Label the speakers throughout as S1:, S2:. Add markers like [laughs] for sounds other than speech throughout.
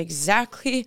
S1: exactly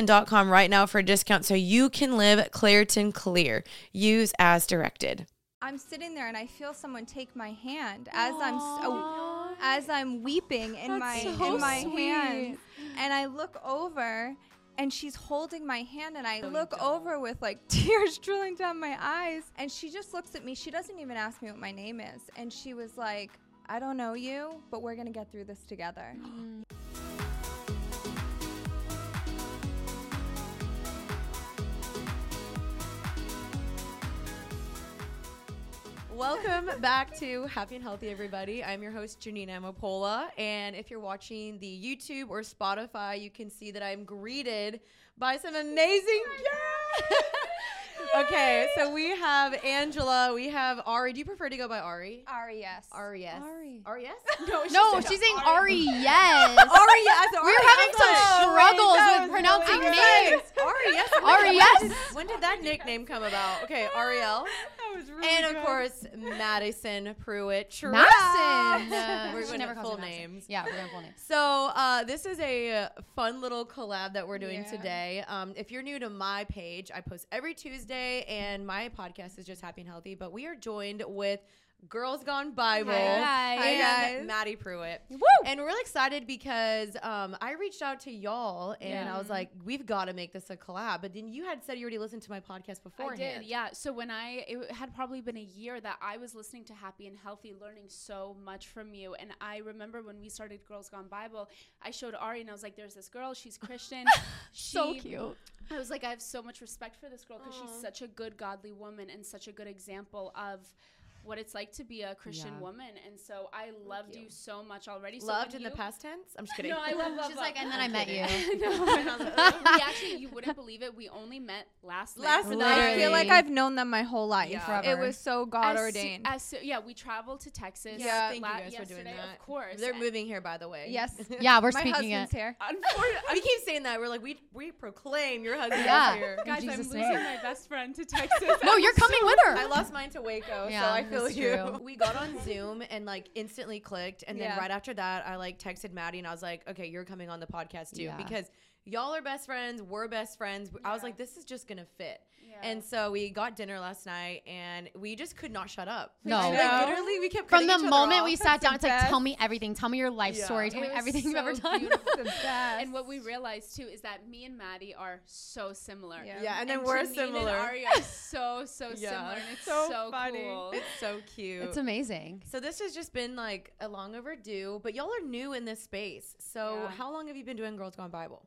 S1: Claritin.com right now for a discount so you can live Claritin Clear. Use as directed.
S2: I'm sitting there and I feel someone take my hand as I'm so, oh, as I'm weeping in my
S3: so
S2: in my
S3: sweet.
S2: hands, and I look over. And she's holding my hand, and I look over with like [laughs] tears drilling down my eyes. And she just looks at me. She doesn't even ask me what my name is. And she was like, I don't know you, but we're gonna get through this together. [gasps]
S1: Welcome back to Happy and Healthy, everybody. I'm your host, Jeanine Amapola. And if you're watching the YouTube or Spotify, you can see that I'm greeted by some amazing guests. [laughs] okay, so we have Angela, we have Ari. Do you prefer to go by Ari?
S2: Ari, yes.
S1: Ari, yes.
S3: Ari.
S1: Ari, yes? [laughs] No, she
S3: No,
S1: said
S3: she's saying
S1: Ari.
S3: Ari, [laughs] yes.
S1: Ari, yes.
S3: We
S1: Ari,
S3: were having some struggles with pronouncing names.
S1: good. Ari, yes.
S3: Ari, yes.
S1: When did that nickname come about? Okay, Arielle.
S2: That was really
S1: And of
S2: good.
S1: course, Madison Prewett. True.
S3: Madison. Uh,
S1: We're
S3: she
S1: going
S3: never
S1: to
S3: calls
S1: full
S3: me Madison.
S1: names.
S3: Yeah, we're going full names.
S1: So uh, this is a uh, fun little collab that we're doing
S2: Yeah.
S1: today. Um, if you're new to my page, I post every Tuesday, and my podcast is just Happy and Healthy. But we are joined with Girls Gone Bible
S3: Hi, guys.
S1: and
S2: guys.
S1: Madi Prewett.
S3: Woo!
S1: And we're really excited because um, I reached out to y'all and I was like, we've got to make this a collab. But then you had said you already listened to my podcast
S4: I
S1: beforehand.
S4: did, yeah. So when I, it had probably been a year that I was listening to Happy and Healthy, learning so much from you. And I remember when we started Girls Gone Bible, I showed Ari and I was like, "There's this girl. She's Christian. [laughs]
S3: So cute.
S4: I was like, I have so much respect for this girl because she's such a good, godly woman and such a good example of." What it's like to be a Christian
S3: Yeah.
S4: woman, and so I loved you. so much already. So
S1: Loved
S4: when
S1: in the past tense? I'm just [laughs] kidding.
S4: No, I love love.
S3: She's
S4: love.
S3: like, and then I met you. [laughs] [laughs]
S4: we actually, you wouldn't believe it. We only met last night.
S1: Last night.
S2: I feel like I've known them my whole life.
S1: Yeah.
S3: Forever.
S2: It was so God
S4: As soo-
S2: ordained.
S4: as soo- yeah, we traveled to Texas.
S1: Yeah,
S2: Yeah.
S1: thank you guys for doing that.
S4: Of course,
S1: They're
S4: And-
S1: moving here, by the way.
S2: yes.
S3: Yeah, we're
S2: my
S3: speaking
S2: husband's
S3: it.
S2: here.
S1: Unfortunately, we keep saying that. We're like, we we proclaim your husband
S3: Yeah.
S1: is here.
S3: In
S4: Guys, I'm losing my best friend to Texas.
S3: No, you're coming with her.
S1: I lost mine to Waco, so I feel
S3: that's
S1: you.
S3: true.
S1: We got on Zoom and like instantly clicked, and then
S2: Yeah.
S1: right after that, I like texted Madi and I was like, "Okay, you're coming on the podcast too,"
S3: Yeah.
S1: because y'all are best friends. We're best friends. I was
S4: Yeah.
S1: like, "This is just gonna fit."
S4: Yeah.
S1: And so we got dinner last night, and we just could not shut up.
S3: No.
S1: Like,
S2: No.
S1: literally, we kept
S3: From
S1: cutting
S3: the
S1: each other
S3: moment
S1: off.
S3: we sat down, it's like, tell me everything. Tell me your life
S1: Yeah.
S3: story. Tell
S4: It
S3: me
S4: was
S3: everything you've ever
S4: so
S3: done.
S4: beautiful.
S2: the [laughs] best.
S4: and what we realized too is that me and Madi are so similar.
S2: Yeah.
S1: yeah, and then we're
S4: Jeanine
S1: similar.
S4: And Ari are [laughs] so so
S1: Yeah.
S4: similar, and it's
S2: So
S4: so,
S2: funny.
S4: cool.
S1: It's so cute.
S3: It's amazing.
S1: So this has just been like a long overdue, but y'all are new in this space. So
S4: Yeah.
S1: how long have you been doing Girls Gone Bible?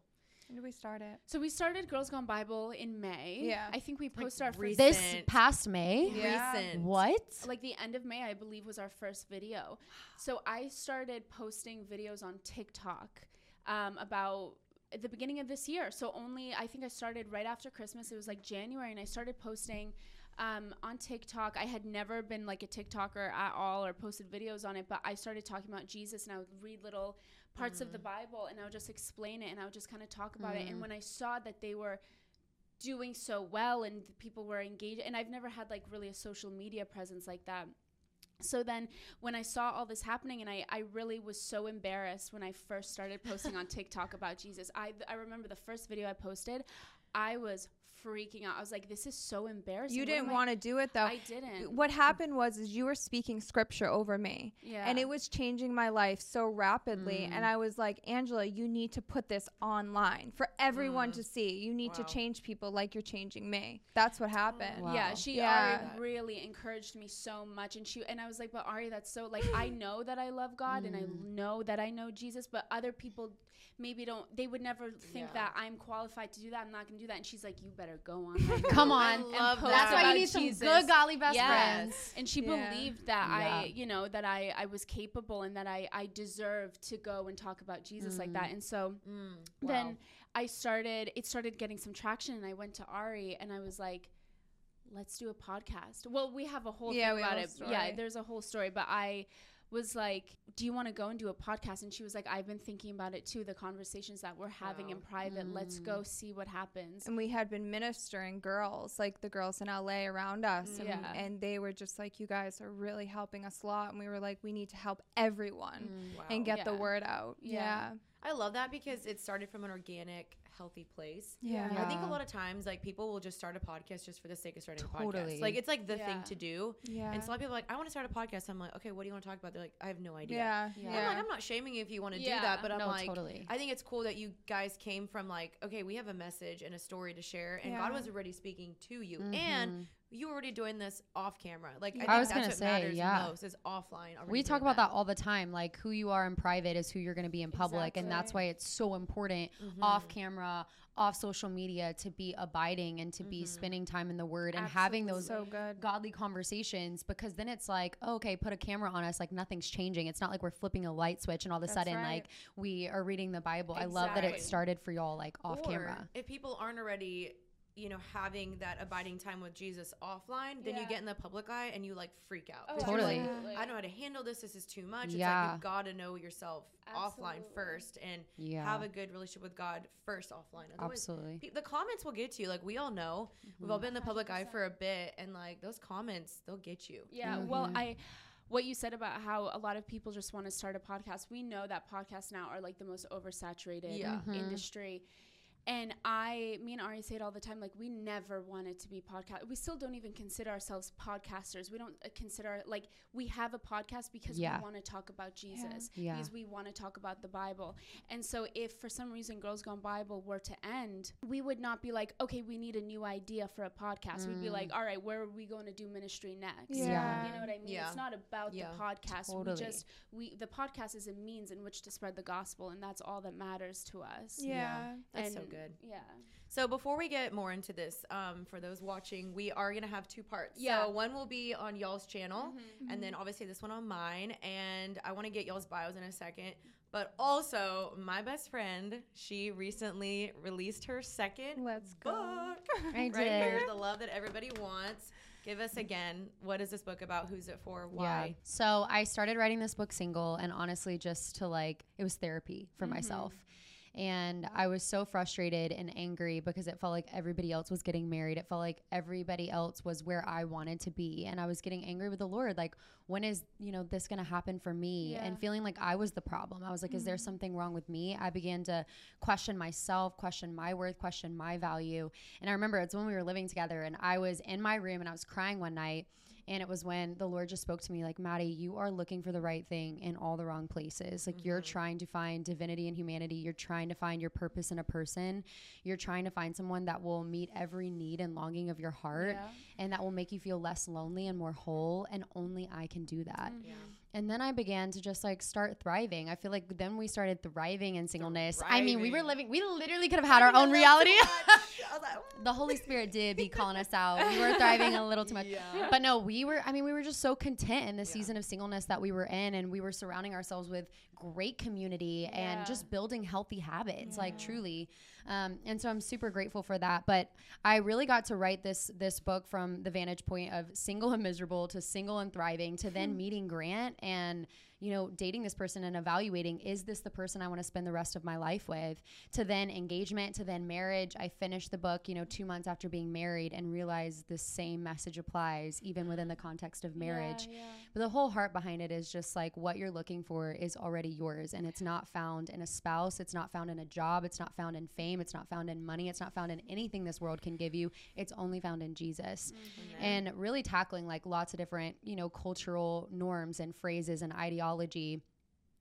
S2: When did we start it?
S4: So we started Girls Gone Bible in May.
S2: Yeah.
S4: I think we posted our first
S1: recent.
S3: This past May.
S2: Yeah.
S1: Recent.
S3: What?
S4: like the end of May, I believe, was our first video. So I started posting videos on TikTok um, about at the beginning of this year. So only I think I started right after Christmas. It was like January, and I started posting um, on TikTok. I had never been like a TikToker at all or posted videos on it, but I started talking about Jesus, and I would read little parts of the mm-hmm. Bible, and I would just explain it, and I would just kind of talk about it. And mm-hmm. when I saw that they were doing so well and people were engaged and I've never had like really a social media presence like that. So then when I saw all this happening and I, I really was so embarrassed when I first started posting on [laughs] TikTok about Jesus. I I remember the first video I posted, I was freaking out. I was like, this is so embarrassing.
S2: You didn't want to do it though.
S4: I didn't.
S2: What happened was is you were speaking scripture over me.
S4: Yeah.
S2: And it was changing my life so rapidly.
S1: Mm.
S2: And I was like, Angela, you need to put this online for everyone
S1: Mm.
S2: to see. You need to change people like you're changing me. That's what happened.
S3: Wow.
S4: Yeah, she
S2: Yeah.
S4: Ari really encouraged me so much, and she and I was like, but Ari, that's so like I [gasps] know that I love God and I know that I know Jesus, but other people maybe don't. They would never think
S1: Yeah.
S4: that I'm qualified to do that. I'm not gonna do that. And she's like, you better go on. right [laughs] now
S3: Come
S1: I
S3: on.
S1: love
S4: post
S3: That's why you need some good golly best
S4: Yes.
S3: friends.
S4: and she
S2: Yeah.
S4: believed that
S3: Yeah.
S4: I, you know, that I I was capable and that I I deserved to go and talk about Jesus like that. And so
S1: Mm,
S4: then
S1: wow.
S4: I started it started getting some traction and I went to Ari and I was like let's do a podcast. Well, we have a whole
S2: Yeah,
S4: thing about
S2: a
S4: it. Yeah, there's a whole story, but I was like, "Do you want to go and do a podcast?" And she was like, "I've been thinking about it too. The conversations that we're having in
S1: Wow.
S4: private. Let's
S3: Mm.
S4: go see what happens."
S2: And we had been ministering girls, like the girls in LA around us. And,
S4: Yeah.
S2: and they were just like, you guys are really helping us a lot. And we were like, we need to help everyone
S1: Wow.
S2: and get the word out.
S4: Yeah.
S2: Yeah.
S1: I love that because it started from an organic, healthy place.
S2: Yeah.
S1: I think a lot of times, like people will just start a podcast just for the sake of starting a podcast. Like it's like the
S4: Yeah.
S1: thing to do.
S2: Yeah.
S1: And so a lot of people are like, I want to start a podcast. I'm like, okay, what do you want to talk about? They're like, I have no idea.
S2: yeah.
S3: Yeah.
S1: I'm like, I'm not shaming you if you want to
S4: Yeah.
S1: do that, but I'm
S3: No,
S1: like,
S3: totally.
S1: I think it's cool that you guys came from like, okay, we have a message and a story to share, and God was already speaking to you,
S3: Mhm.
S1: and you were already doing this off camera. Like, I,
S2: I
S1: think
S3: was
S1: that's
S3: gonna
S1: what
S3: say,
S1: matters
S3: yeah.
S1: most is offline.
S3: we talk about that all the time. Like who you are in private is who you're going to be in public, and that's why it's so important
S1: Mhm.
S3: off camera, off social media to be abiding and to be
S1: Mhm.
S3: spending time in the Word and having those
S2: So good.
S3: godly conversations. Because then it's like, oh, okay, put a camera on us, like nothing's changing. It's not like we're flipping a light switch and all of a
S2: That's
S3: sudden
S2: right.
S3: like we are reading the Bible. I love that it started for y'all like off
S1: Or
S3: camera.
S1: If people aren't already, you know, having that abiding time with Jesus offline, then you get in the public eye and you like freak out.
S4: Oh,
S1: 'Cause you're
S3: Totally.
S1: like,
S4: absolutely.
S1: I don't know how to handle this. This is too much. It's
S3: Yeah.
S1: like you've got to know yourself offline first and
S3: Yeah,
S1: have a good relationship with God first offline. Otherwise,
S3: absolutely.
S1: pe- the comments will get to you. Like we all know, we've all been in the public eye for a bit, and like those comments, they'll get you.
S4: Yeah, well,
S3: Mhm.
S4: I what you said about how a lot of people just want to start a podcast. We know that podcasts now are like the most oversaturated
S1: Yeah.
S3: Mhm.
S4: industry. And I, me and Ari say it all the time. Like we never wanted to be podcast. We still don't even consider ourselves podcasters. We don't uh, consider like we have a podcast because
S3: Yeah.
S4: we want to talk about Jesus.
S3: Yeah.
S4: Because we want to talk about the Bible. And so, if for some reason Girls Gone Bible were to end, we would not be like, okay, we need a new idea for a podcast. We'd be
S3: Mm.
S4: like, all right, where are we going to do ministry next?
S2: Yeah.
S4: You know what I mean?
S1: Yeah.
S4: It's not about
S1: Yeah.
S4: the podcast.
S3: Totally.
S4: We just we the podcast is a means in which to spread the gospel, and that's all that matters to us.
S2: Yeah.
S1: That's so
S4: And-
S1: good.
S4: Yeah.
S1: So before we get more into this, um, for those watching, we are gonna have two parts.
S4: Yeah.
S1: So one will be on y'all's channel,
S4: Mm-hmm.
S1: and then obviously this one on mine. And I want to get y'all's bios in a second. But also, my best friend, she recently released her second
S2: Let's go.
S1: book. [laughs]
S3: I
S1: right here, the love that everybody wants. Give us again. What is this book about? Who's it for? Why?
S3: Yeah.
S1: Why?
S3: So I started writing this book single and honestly just to like it was therapy for myself. And I was so frustrated and angry because it felt like everybody else was getting married. It felt like everybody else was where I wanted to be. And I was getting angry with the Lord. Like, when is, you know, this going to happen for me? And feeling like I was the problem. I was like, is there mm-hmm. something wrong with me? I began to question myself, question my worth, question my value. And I remember it's when we were living together and I was in my room and I was crying one night. And it was when the Lord just spoke to me like, Madi, you are looking for the right thing in all the wrong places. Like, you're trying to find divinity and humanity. You're trying to find your purpose in a person. You're trying to find someone that will meet every need and longing of your heart
S4: Yeah.
S3: and that will make you feel less lonely and more whole. And only I can do that.
S4: Mm-hmm.
S1: Yeah.
S3: And then I began to just like start thriving. I feel like then we started thriving in singleness. I mean, we were living, we literally could have had our own reality.
S1: I [laughs]
S3: the Holy Spirit did be [laughs] calling us out. We were thriving a little too much.
S1: Yeah.
S3: But no, we were, I mean, we were just so content in the
S1: Yeah.
S3: season of singleness that we were in, and we were surrounding ourselves with great community and just building healthy habits, like truly. Um, and so I'm super grateful for that. But I really got to write this this book from the vantage point of single and miserable to single and thriving to then meeting Grant and you know, dating this person and evaluating is this the person I want to spend the rest of my life with? To then engagement, to then marriage. I finished the book, you know, two months after being married and realized the same message applies even within the context of marriage.
S4: Yeah, yeah.
S3: But the whole heart behind it is just like what you're looking for is already yours and it's not found in a spouse, it's not found in a job, it's not found in fame, it's not found in money, it's not found in anything this world can give you. It's only found in Jesus. Mm-hmm. And really tackling like lots of different, you know, cultural norms and phrases and ideology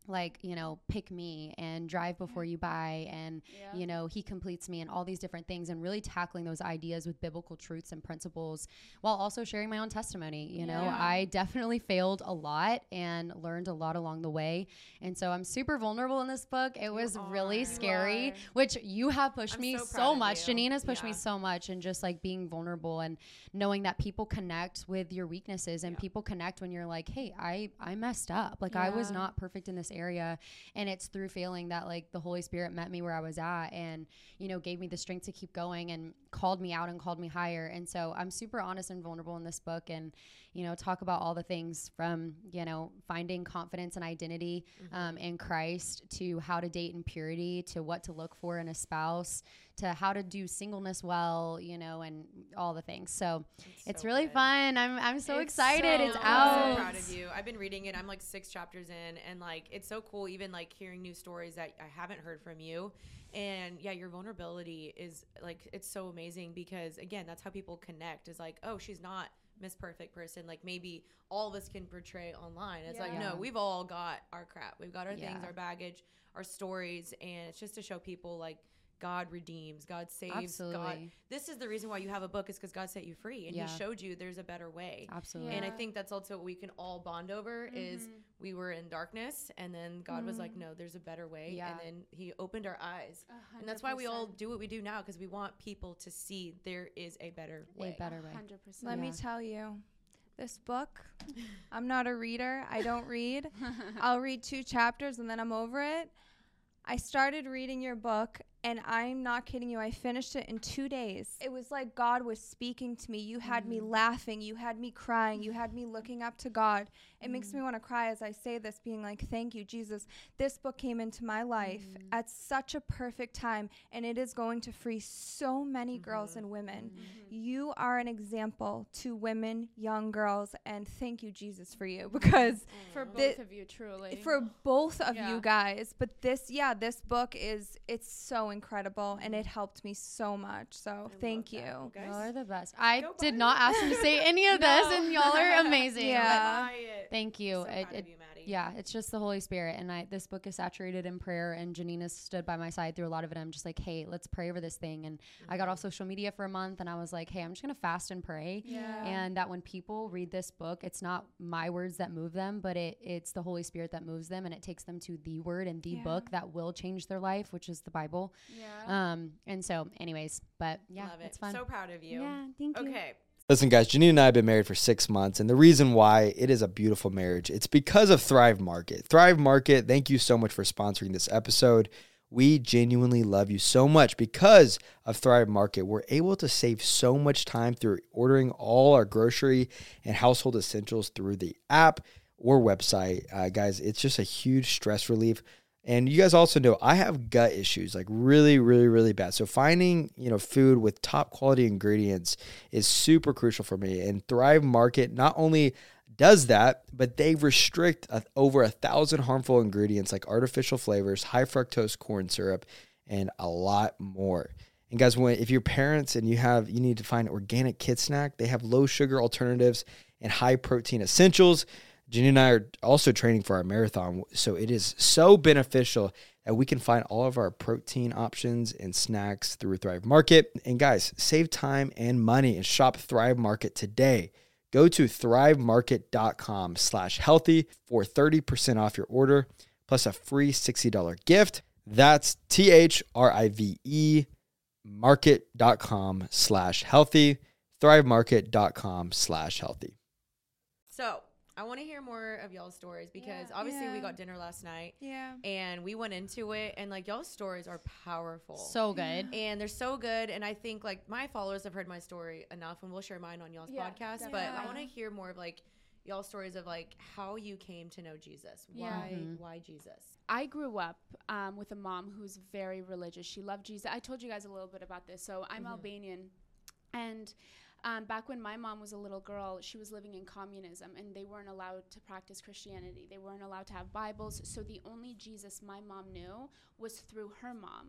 S3: like you know pick me and drive before you buy and
S4: Yeah.
S3: you know he completes me and all these different things and really tackling those ideas with biblical truths and principles while also sharing my own testimony you know? I definitely failed a lot and learned a lot along the way. And so i'm super vulnerable in this book. It was really scary
S4: are.
S3: which you have pushed
S1: I'm
S3: me
S1: so
S3: so, much. Jeanine has pushed me so much and just like being vulnerable and knowing that people connect with your weaknesses and
S1: Yeah.
S3: people connect when you're like hey i i messed up. Like i was not perfect in this area and it's through feeling that like the holy spirit met me where i was at and you know gave me the strength to keep going and called me out and called me higher and so i'm super honest and vulnerable in this book and you know talk about all the things from you know finding confidence and identity um, in christ to how to date in purity to what to look for in a spouse to how to do singleness well you know and all the things so it's,
S1: so
S3: really
S1: good.
S3: fun i'm, I'm so
S4: It's
S3: excited
S4: so
S3: it's out
S1: I'm so proud of you. I've been reading it. I'm like six chapters in, and like it's so cool. Even like hearing new stories that I haven't heard from you, and yeah, your vulnerability is like it's so amazing because again, that's how people connect. Is like, oh, she's not Miss Perfect person. Like maybe all of us can portray online. It's like no, we've all got our crap. We've got our things, our baggage, our stories, and it's just to show people like. God redeems, God saves, God. This is the reason why you have a book is because God set you free and
S3: Yeah.
S1: He showed you there's a better way.
S3: absolutely
S1: And I think that's also what we can all bond over is mm-hmm. we were in darkness and then God was like, mm-hmm. no, there's a better way.
S3: Yeah.
S1: And then he opened our eyes.
S4: A
S1: And that's why we all do what we do now because we want people to see there is a better way.
S3: a better way
S4: Hundred percent.
S2: Let me tell you, this book, [laughs] I'm not a reader. I don't read. [laughs] I'll read two chapters and then I'm over it. I started reading your book and I'm not kidding you. I finished it in two days. It was like God was speaking to me. You had me mm. laughing. You had me crying. You had me looking up to God. It makes me mm. want to cry as I say this, being like, Thank you, Jesus. This book came into my life mm. at such a perfect time, and it is going to free so many girls mm-hmm. and women. Mm-hmm. You are an example to women, young girls, and thank you, Jesus, for you [laughs] because mm.
S4: for both of you, truly.
S2: for both of
S4: Yeah.
S2: you guys. But this, yeah, this book is it's so incredible, and it mm-hmm. helped me so much. So thank
S1: love that.
S2: you.
S1: Guys,
S3: Y'all are the best. I
S1: Go
S3: did not ask him to say [laughs] any of this, and y'all are [laughs] amazing.
S2: Yeah.
S3: Thank you.
S1: So
S3: It- it-
S1: you, Madi.
S3: yeah, it's just the Holy Spirit, and I this book is saturated in prayer. And Jeanine stood by my side through a lot of it. I'm just like, hey, let's pray over this thing. And I got off social media for a month, and I was like, hey, I'm just gonna fast and pray.
S4: yeah.
S3: And that when people read this book, it's not my words that move them, but it it's the Holy Spirit that moves them, and it takes them to the Word and the
S2: Yeah.
S3: book that will change their life, which is the Bible.
S4: yeah.
S3: Um, and so, anyways, but yeah,
S1: Love it.
S3: it's fun.
S1: So proud of you.
S3: yeah, thank you.
S1: Okay.
S5: Listen, guys, Jeanine and I have been married for six months, and the reason why it is a beautiful marriage, it's because of Thrive Market. Thrive Market, thank you so much for sponsoring this episode. We genuinely love you so much because of Thrive Market. We're able to save so much time through ordering all our grocery and household essentials through the app or website. Uh, guys, it's just a huge stress relief. And you guys also know I have gut issues, like really, really, really bad. So finding, you know, food with top quality ingredients is super crucial for me. And Thrive Market not only does that, but they restrict a, over a thousand harmful ingredients like artificial flavors, high fructose corn syrup, and a lot more. And guys, when if you're parents and you have you need to find organic kid snack, they have low sugar alternatives and high protein essentials. Jenny and I are also training for our marathon, so it is so beneficial that we can find all of our protein options and snacks through Thrive Market. And guys, save time and money and shop Thrive Market today. Go to thrivemarket.com slash healthy for 30% off your order plus a free $60 gift. That's T-H-R-I-V-E market.com slash healthy. Thrivemarket.com slash healthy.
S1: So I want to hear more of y'all's stories because
S2: Yeah.
S1: obviously we got dinner last night
S2: Yeah.
S1: and we went into it and like y'all's stories are powerful.
S3: So good.
S1: and they're so good and I think like my followers have heard my story enough and we'll share mine on y'all's
S4: Yeah,
S1: podcast, but. I want to hear more of like y'all stories of like how you came to know Jesus.
S4: Yeah.
S1: Why
S3: Mhm.
S1: why Jesus?
S4: I grew up um, with a mom who's very religious. She loved Jesus. I told you guys a little bit about this. So I'm
S1: Mhm.
S4: Albanian, and um, back when my mom was a little girl, she was living in communism, and they weren't allowed to practice Christianity. They weren't allowed to have Bibles. So the only Jesus my mom knew was through her mom.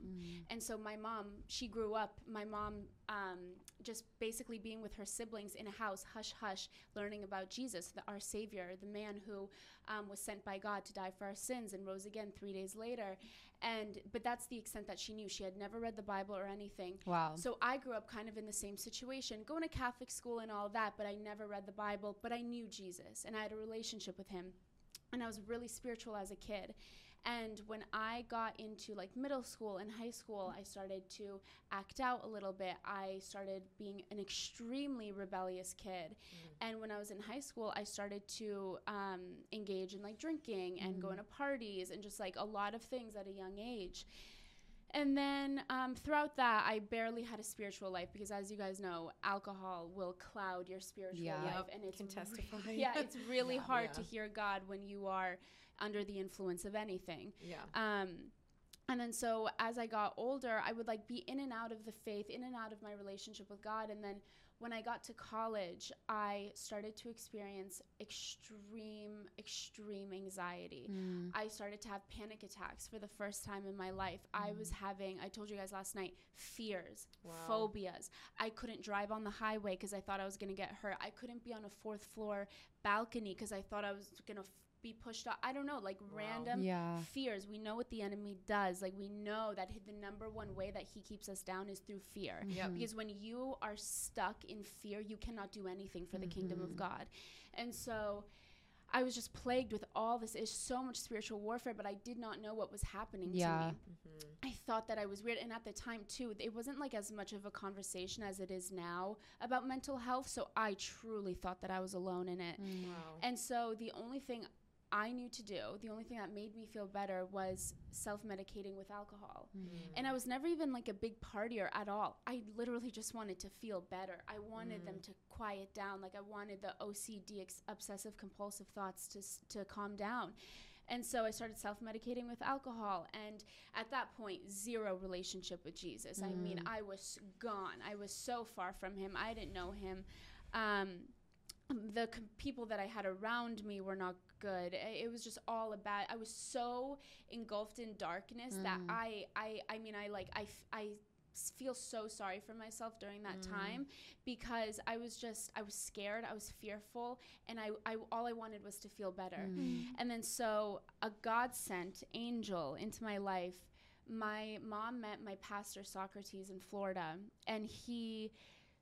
S4: And so my mom, she grew up, my mom um, just basically being with her siblings in a house, hush hush, learning about Jesus, the, our Savior, the man who um, was sent by God to die for our sins and rose again three days later. And but that's the extent that she knew. She had never read the Bible or anything.
S3: Wow.
S4: So I grew up kind of in the same situation, going to Catholic school and all that, but I never read the Bible, but I knew Jesus and I had a relationship with him. And I was really spiritual as a kid. And when I got into like middle school and high school, I started to act out a little bit. I started being an extremely rebellious kid. And when I was in high school, I started to um, engage in like drinking and going to parties and just like a lot of things at a young age. And then um, throughout that, I barely had a spiritual life because, as you guys know, alcohol will cloud your spiritual
S3: Yeah.
S4: life, and it's
S1: can
S4: re-
S1: testify. [laughs]
S4: yeah, it's really [laughs]
S3: Yeah.
S4: hard to hear God when you are under the influence of anything.
S1: Yeah.
S4: Um, and then so as I got older, I would like be in and out of the faith, in and out of my relationship with God. And then when I got to college, I started to experience extreme, extreme anxiety.
S3: Mm.
S4: I started to have panic attacks for the first time in my life. I was having, I told you guys last night, fears,
S1: Wow.
S4: phobias. I couldn't drive on the highway because I thought I was going to get hurt. I couldn't be on a fourth floor balcony because I thought I was going to f- be pushed off. I don't know, like
S1: Wow.
S4: random
S3: Yeah.
S4: fears. We know what the enemy does. Like we know that the number one way that he keeps us down is through fear.
S1: Yep. Mm-hmm.
S4: Because when you are stuck in fear, you cannot do anything for the kingdom of mm-hmm. God. And so I was just plagued with all this. It's so much spiritual warfare, but I did not know what was happening
S3: Yeah.
S4: to me. Mm-hmm. I thought that I was weird. And at the time, too, it wasn't like as much of a conversation as it is now about mental health. So I truly thought that I was alone in it. Mm.
S1: Wow.
S4: And so the only thing I knew to do, the only thing that made me feel better was self medicating with alcohol. Mm-hmm. And I was never even like a big partier at all. I literally just wanted to feel better. I wanted them mm. to quiet down. Like I wanted the OCD, ex- obsessive compulsive thoughts to, to calm down. And so I started self medicating with alcohol. And at that point, zero relationship with Jesus. I mean, mm. I was gone. I was so far from him. I didn't know him. Um, the com- people that I had around me were not good. It was just all about. I was so engulfed in darkness that mm. I, I, I mean, I like, I, f- I s- feel so sorry for myself during that mm. time because I was just, I was scared, I was fearful, and I, I, all I wanted was to feel better. Mm. And then so a God sent angel into my life. My mom met my pastor Socrates in Florida, and he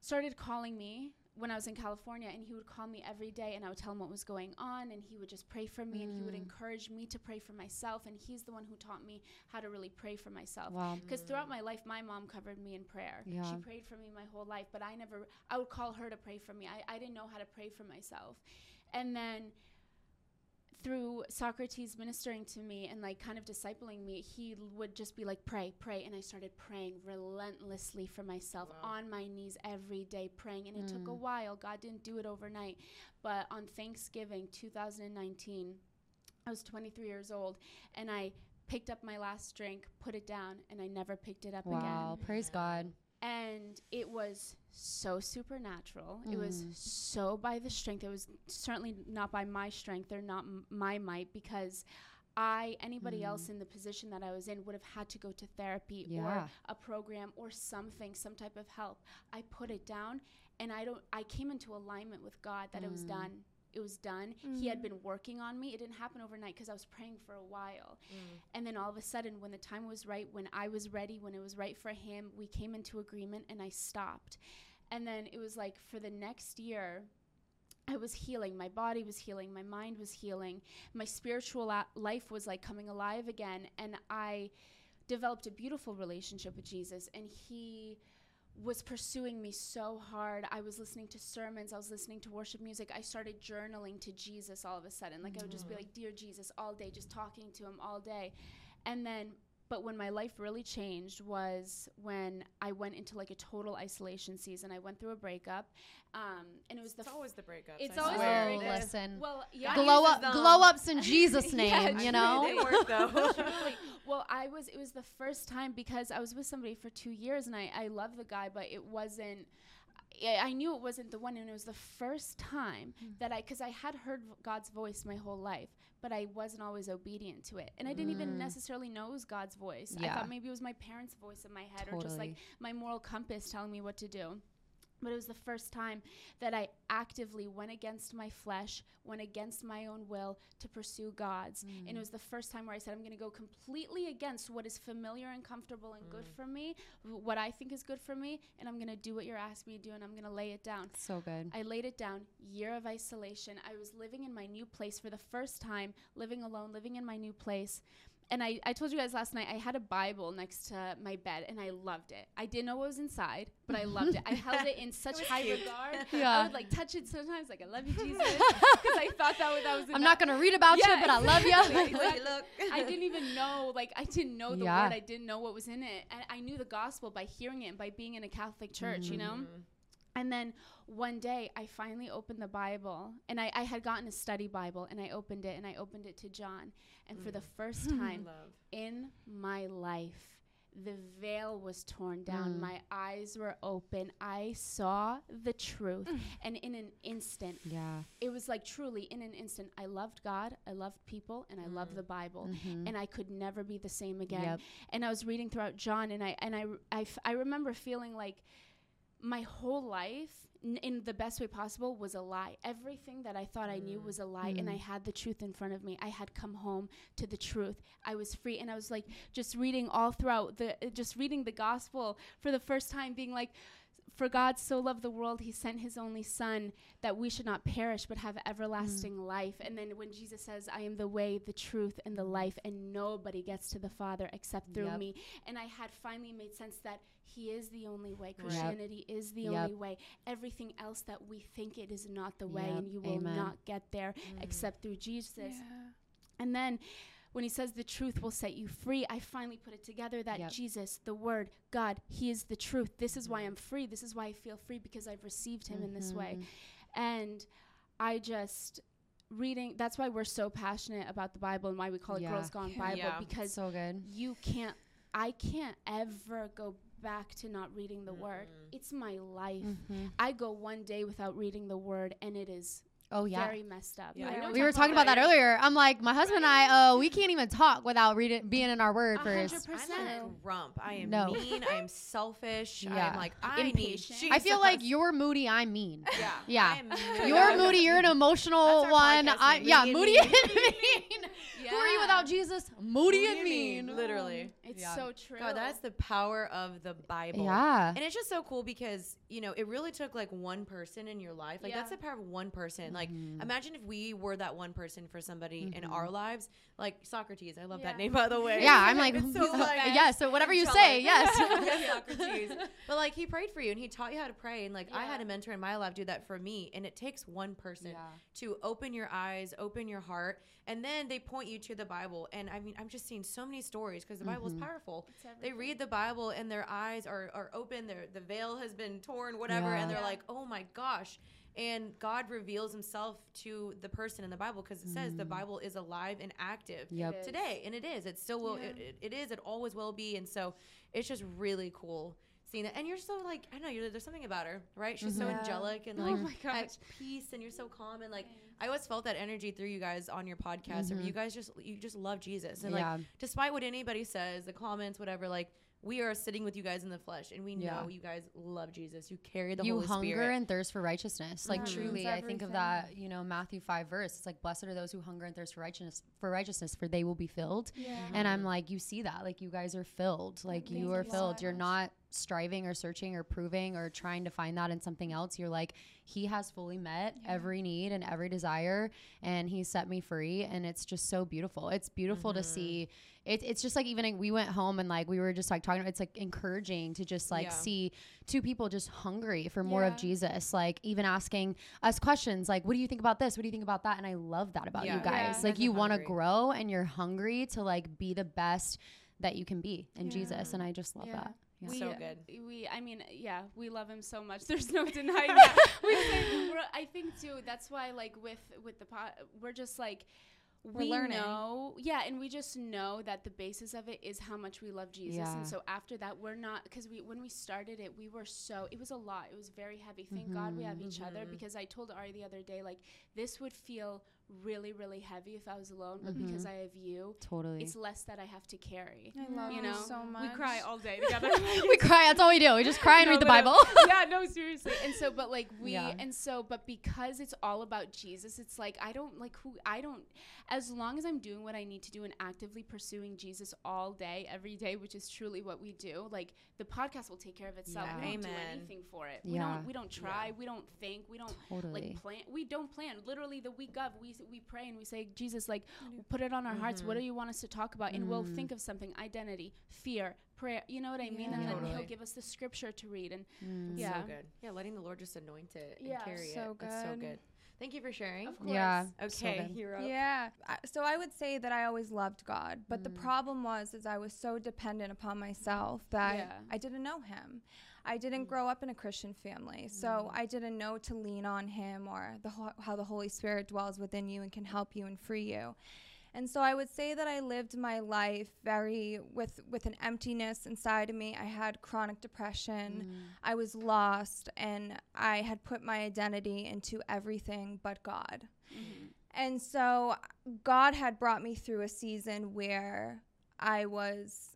S4: started calling me when I was in California, and he would call me every day, and I would tell him what was going on, and he would just pray for me, and he would mm. encourage me to pray for myself, and he's the one who taught me how to really pray for myself.
S3: Wow.
S4: Because throughout my life, my mom covered me in prayer.
S3: Yeah.
S4: She prayed for me my whole life, but I never, I would call her to pray for me. I, I didn't know how to pray for myself. And then through Socrates ministering to me and like kind of discipling me, he l- would just be like, pray, pray. And I started praying relentlessly for myself on my knees every day, praying. And it took a mm. while. God didn't do it overnight. But on Thanksgiving 2019, I was 23 years old and I picked up my last drink, put it down, and I never picked it up again
S3: Wow. Praise God.
S4: And it was so supernatural. It was mm. so by the strength. It was certainly not by my strength or not m- my might because I anybody else mm. in the position that I was in would have had to go to therapy
S3: Yeah.
S4: or a program or something, some type of help. I put it down and I don't I came into alignment with God that it was mm. done. It was done. He had mm-hmm. been working on me. It didn't happen overnight because I was praying for a while. Mm. And then all of a sudden, when the time was right, when I was ready, when it was right for him, we came into agreement and I stopped. And then it was like for the next year, I was healing. My body was healing. My mind was healing. My spiritual a- life was like coming alive again. And I developed a beautiful relationship with Jesus. And he was pursuing me so hard. I was listening to sermons, I was listening to worship music. I started journaling to Jesus all of a sudden. Like I would just be mm-hmm. like, "Dear Jesus" all day, just talking to him all day. And then but when my life really changed was when I went into like a total isolation season. I went through a breakup, um, and it was the
S1: It's
S4: f-
S1: always the breakup.
S4: It's
S1: I
S4: always the.
S3: Well,
S4: breakup.
S3: listen.
S4: well, yeah,
S3: glow
S1: uses
S3: up,
S1: them.
S3: glow ups in [laughs] Jesus' name.
S4: Yeah,
S3: you know.
S1: They work though. [laughs]
S4: Well, I was. It was the first time because I was with somebody for two years, and I I love the guy, but it wasn't. I, I knew it wasn't the one, and it was the first time
S3: Hmm.
S4: that I, because I had heard God's voice my whole life, but I wasn't always obedient to it, and I didn't even
S3: Mm.
S4: necessarily know it was God's voice. I thought maybe it was my parents' voice in my head, or just like my moral compass telling me what to do. But it was the first time that I actively went against my flesh, went against my own will to pursue God's.
S3: Mm.
S4: And it was the first time where I said, I'm going to go completely against what is familiar and comfortable and good for me, w- what I think is good for me, and I'm going to do what you're asking me to do, and I'm going to lay it down.
S3: So good.
S4: I laid it down. Year of isolation. I was living in my new place for the first time, living alone, living in my new place. And I, I told you guys last night, I had a Bible next to my bed and I loved it. I didn't know what was inside, but I loved it. I held it in [laughs] such high regard. [laughs]
S3: Yeah.
S4: I would like touch it sometimes, like, I love you, Jesus. [laughs] Because I thought that, was- that was
S3: I'm not gonna read about
S4: Yeah,
S3: you, but I love you.
S4: Exactly.
S1: Look.
S4: I didn't even know, like, I didn't know the
S3: Yeah.
S4: word. I didn't know what was in it. And I knew the gospel by hearing it and by being in a Catholic church, you know? And then one day I finally opened the Bible and I, I had gotten a study Bible and I opened it and I opened it to John. And for the first [laughs] time in my life, the veil was torn down.
S3: Mm.
S4: My eyes were open. I saw the truth. and in an instant,
S3: Yeah.
S4: it was like truly in an instant, I loved God, I loved people, and I loved the Bible.
S3: Mhm.
S4: And I could never be the same again
S3: Yep.
S4: and I was reading throughout John, and I and I I, f- I remember feeling like my whole life, n- in the best way possible, was a lie. Everything that I thought I knew was a lie, and I had the truth in front of me. I had come home to the truth. I was free, and I was like just reading all throughout the, uh, just reading the gospel for the first time, being like. For God so loved the world, he sent his only son that we should not perish but have everlasting mm. life. And then when Jesus says, I am the way, the truth, and the life, and nobody gets to the Father except through
S3: Yep.
S4: me. And I had finally made sense that he is the only way.
S3: Yep.
S4: Christianity is the
S3: Yep.
S4: only way. Everything else that we think it is not the way, and you will
S3: Amen.
S4: not get there mm. except through Jesus. And then when he says the truth will set you free, I finally put it together that
S3: Yep.
S4: Jesus, the Word, God, He is the truth. This is why I'm free. This is why I feel free because I've received Him in this way.
S3: Mhm.
S4: And I just reading that's why we're so passionate about the Bible and why we call it
S3: Yeah.
S4: Girls Gone Bible
S1: Yeah.
S4: because
S3: So good.
S4: you can't I can't ever go back to not reading the word. It's my life.
S3: Mhm.
S4: I go one day without reading the word and it is
S3: Oh yeah.
S4: very messed up.
S1: Yeah,
S4: I
S1: I know
S4: know
S3: we were talking about that earlier. I'm like, my husband and I, oh, we can't even talk without reading, being in our word
S4: A
S3: first.
S4: hundred
S1: I'm a
S4: percent.
S1: grump. I am
S3: No.
S1: mean. I am selfish.
S3: Yeah.
S1: I'm like I
S4: Impatient.
S1: need.
S3: I feel like you're moody. I'm mean. [laughs]
S1: Yeah.
S3: Yeah.
S1: I am moody.
S3: You're moody. You're an emotional
S1: That's our
S3: one. I yeah,
S1: Moody
S3: moody
S1: and
S3: and [laughs] mean. Who are you without Jesus? Moody, and mean.
S1: Literally.
S4: It's
S3: Yeah.
S4: so true.
S1: God, that's the power of the Bible.
S3: Yeah.
S1: And it's just so cool because, you know, it really took like one person in your life. Like, that's the power of one person. Like,
S3: Mm-hmm.
S1: imagine if we were that one person for somebody in our lives. Like Socrates. I love
S4: Yeah.
S1: that name, by the way.
S3: Yeah, I'm like, [laughs]
S1: it's so [laughs] like,
S3: yeah. So whatever you say, yes. [laughs]
S1: yes, Socrates. But like, he prayed for you and he taught you how to pray. And like, I had a mentor in my life do that for me. And it takes one person
S3: Yeah.
S1: to open your eyes, open your heart, and then they point you to the Bible. And I mean, I'm just seeing so many stories because the Bible
S3: Mm-hmm.
S1: is powerful. They read the Bible and their eyes are, are open, their the veil has been torn, whatever,
S3: Yeah.
S1: and they're
S4: Yeah.
S1: like, oh my gosh. And God reveals himself to the person in the Bible because it says the Bible is alive and active
S3: Mm. Yep.
S1: Today. And it is. It still will.
S4: Yeah.
S1: It, it, it is. It always will be. And so it's just really cool seeing that. And you're so like, I don't know, you're, there's something about her, right? She's so
S4: Yeah.
S1: angelic and
S4: Oh
S1: like
S4: my
S1: at peace and you're so calm. And like, I always felt that energy through you guys on your podcast. And you guys just, you just love Jesus. And like, despite what anybody says, the comments, whatever, like, we are sitting with you guys in the flesh, and we
S3: Yeah.
S1: know you guys love Jesus. You carry the
S3: you
S1: Holy
S3: hunger and thirst for righteousness. Like
S4: Mhm.
S3: truly, I think of that, you know, Matthew five verse. It's like blessed are those who hunger and thirst for righteousness for righteousness, for they will be filled.
S4: Yeah.
S3: And I'm like, you see that. Like you guys are filled. Like you are filled. You're not striving or searching or proving or trying to find that in something else. You're like, he has fully met every need and every desire and he set me free. And it's just so beautiful. It's beautiful to see. It, it's just like even like, we went home and like we were just like talking. It's like encouraging to just like
S1: Yeah.
S3: see two people just hungry for more of Jesus. Like even asking us questions like, what do you think about this? What do you think about that? And I love that about
S1: Yeah.
S3: you guys.
S1: Yeah.
S3: Like you want to grow and you're hungry to like be the best that you can be in
S4: Yeah.
S3: Jesus. And I just love
S4: Yeah.
S3: that. Yeah.
S4: We,
S1: So good.
S4: We, I mean, yeah, we love him so much. [laughs] There's no denying that. We say, [laughs] I think too. That's why, like with with the pot, we're just like.
S2: We're
S4: we
S2: learning.
S4: know, yeah, and we just know that the basis of it is how much we love Jesus,
S3: Yeah.
S4: and so after that, we're not because we when we started it, we were so it was a lot, it was very heavy. Thank God we have each other mm-hmm. because I told Ari the other day like this would feel really really heavy if I was alone, but mm-hmm. because I have you,
S3: Totally.
S4: it's less that I have to carry.
S2: I love
S4: You
S2: you,
S4: know,
S2: so much.
S4: We cry all day [laughs] together. [laughs]
S3: we cry. That's all we do. We just cry and
S4: No,
S3: read the
S4: but,
S3: Bible. [laughs]
S4: yeah, no, seriously. And so, but like we,
S3: Yeah.
S4: and so, but because it's all about Jesus, it's like I don't like who I don't. As long as I'm doing what I need to do and actively pursuing Jesus all day, every day, which is truly what we do, like the podcast will take care of itself.
S3: Yeah.
S4: We don't do anything for it. We
S3: Yeah.
S4: don't. We don't try. We don't think. We don't
S3: Totally.
S4: like plan. We don't plan. Literally, the week of, we s- we pray and we say, Jesus, like, put it on our hearts. What do you want us to talk about? And we'll think of something: identity, fear, prayer. You know what I mean? And then He'll give us the scripture to read. And
S3: Mm.
S4: yeah.
S1: So good. Yeah, letting the Lord just anoint it and
S4: Yeah,
S1: carry
S2: so
S1: it. That's so
S2: good.
S1: good. Thank you for sharing.
S4: Of course.
S3: Yeah.
S1: Okay,
S3: good.
S1: you're.
S2: Yeah. I- So I would say that I always loved God, but the
S3: Mm.
S2: problem was is I was so dependent upon myself that
S4: Yeah.
S2: I didn't know him. I didn't grow up in a Christian family, so
S3: Mm.
S2: I didn't know to lean on him or the ho- how the Holy Spirit dwells within you and can help you and free you. And so I would say that I lived my life very with with an emptiness inside of me. I had chronic depression.
S3: Mm.
S2: I was lost and I had put my identity into everything but God.
S4: Mm-hmm.
S2: And so God had brought me through a season where I was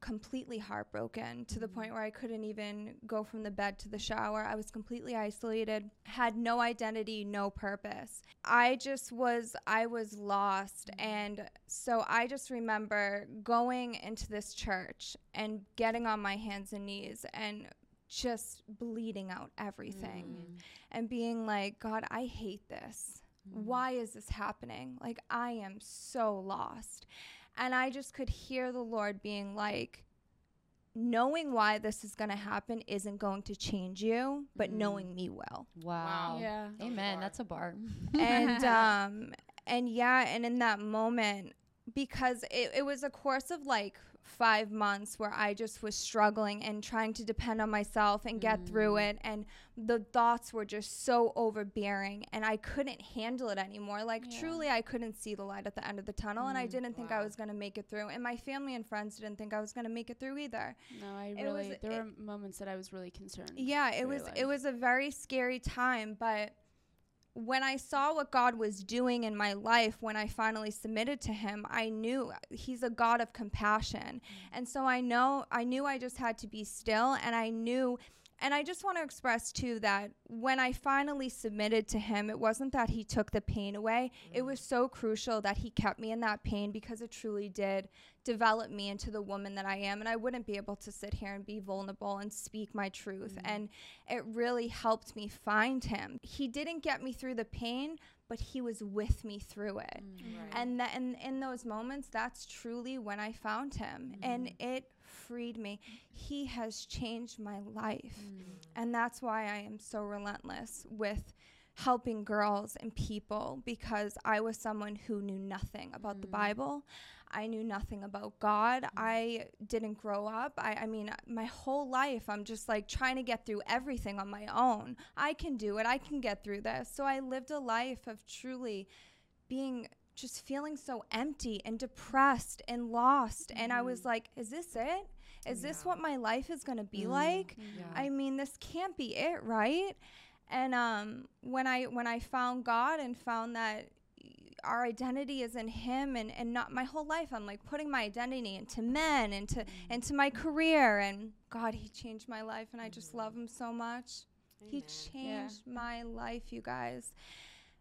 S2: completely heartbroken to the point mm-hmm. where I couldn't even go from the bed to the shower. I was completely isolated, had no identity, no purpose. I just was I was lost mm-hmm. and so I just remember going into this church and getting on my hands and knees and just bleeding out everything mm-hmm. and being like, God, I hate this. Why is this happening? Like, I am so lost. And I just could hear the Lord being like, knowing why this is going to happen isn't going to change you, but knowing me will.
S3: Wow.
S4: Yeah.
S3: Amen. That's a bar.
S2: and [laughs] um and yeah and in that moment because it, it was a course of like five months where i just was struggling and trying to depend on myself and get through
S3: Mm.
S2: it and the thoughts were just so overbearing and i couldn't handle it anymore like
S4: Yeah.
S2: truly i couldn't see the light at the end of the tunnel and i
S3: Mm,
S2: didn't think i was going to make it through and my family and friends didn't think i was going to make it through either
S4: No, I
S2: It was-
S4: really. there
S2: it-
S4: were moments that I was really concerned.
S2: yeah, it was it was a very scary time, but when I saw what God was doing in my life when I finally submitted to him, I knew he's a God of compassion. Mm. And so I know I knew I just had to be still and I knew and I just want to express too that when I finally submitted to him, it wasn't that he took the pain away. It mm. was so crucial that he kept me in that pain because it truly did develop me into the woman that I am. And I wouldn't be able to sit here and be vulnerable and speak my truth. Mm. And it really helped me find him. He didn't get me through the pain, but he was with me through it. Mm. And that and in those moments, that's truly when I found him. And it freed me. He has changed my life. Mm. And that's why I am so relentless with helping girls and people because I was someone who knew nothing about the mm. Bible. I knew nothing about God. Mm. I didn't grow up. I, I mean, my whole life, I'm just like trying to get through everything on my own. I can do it. I can get through this. So I lived a life of truly being just feeling so empty and depressed and lost. And I was mm-hmm. like, is this it? Is this what my life is going to be mm-hmm. like? I mean, this can't be it, right? And um, when I when I found God and found that our identity is in Him, and, and not my whole life, I'm like putting my identity into men, into into my mm-hmm. career, and God, He changed my life, and I just love Him so much. He changed my life, you guys.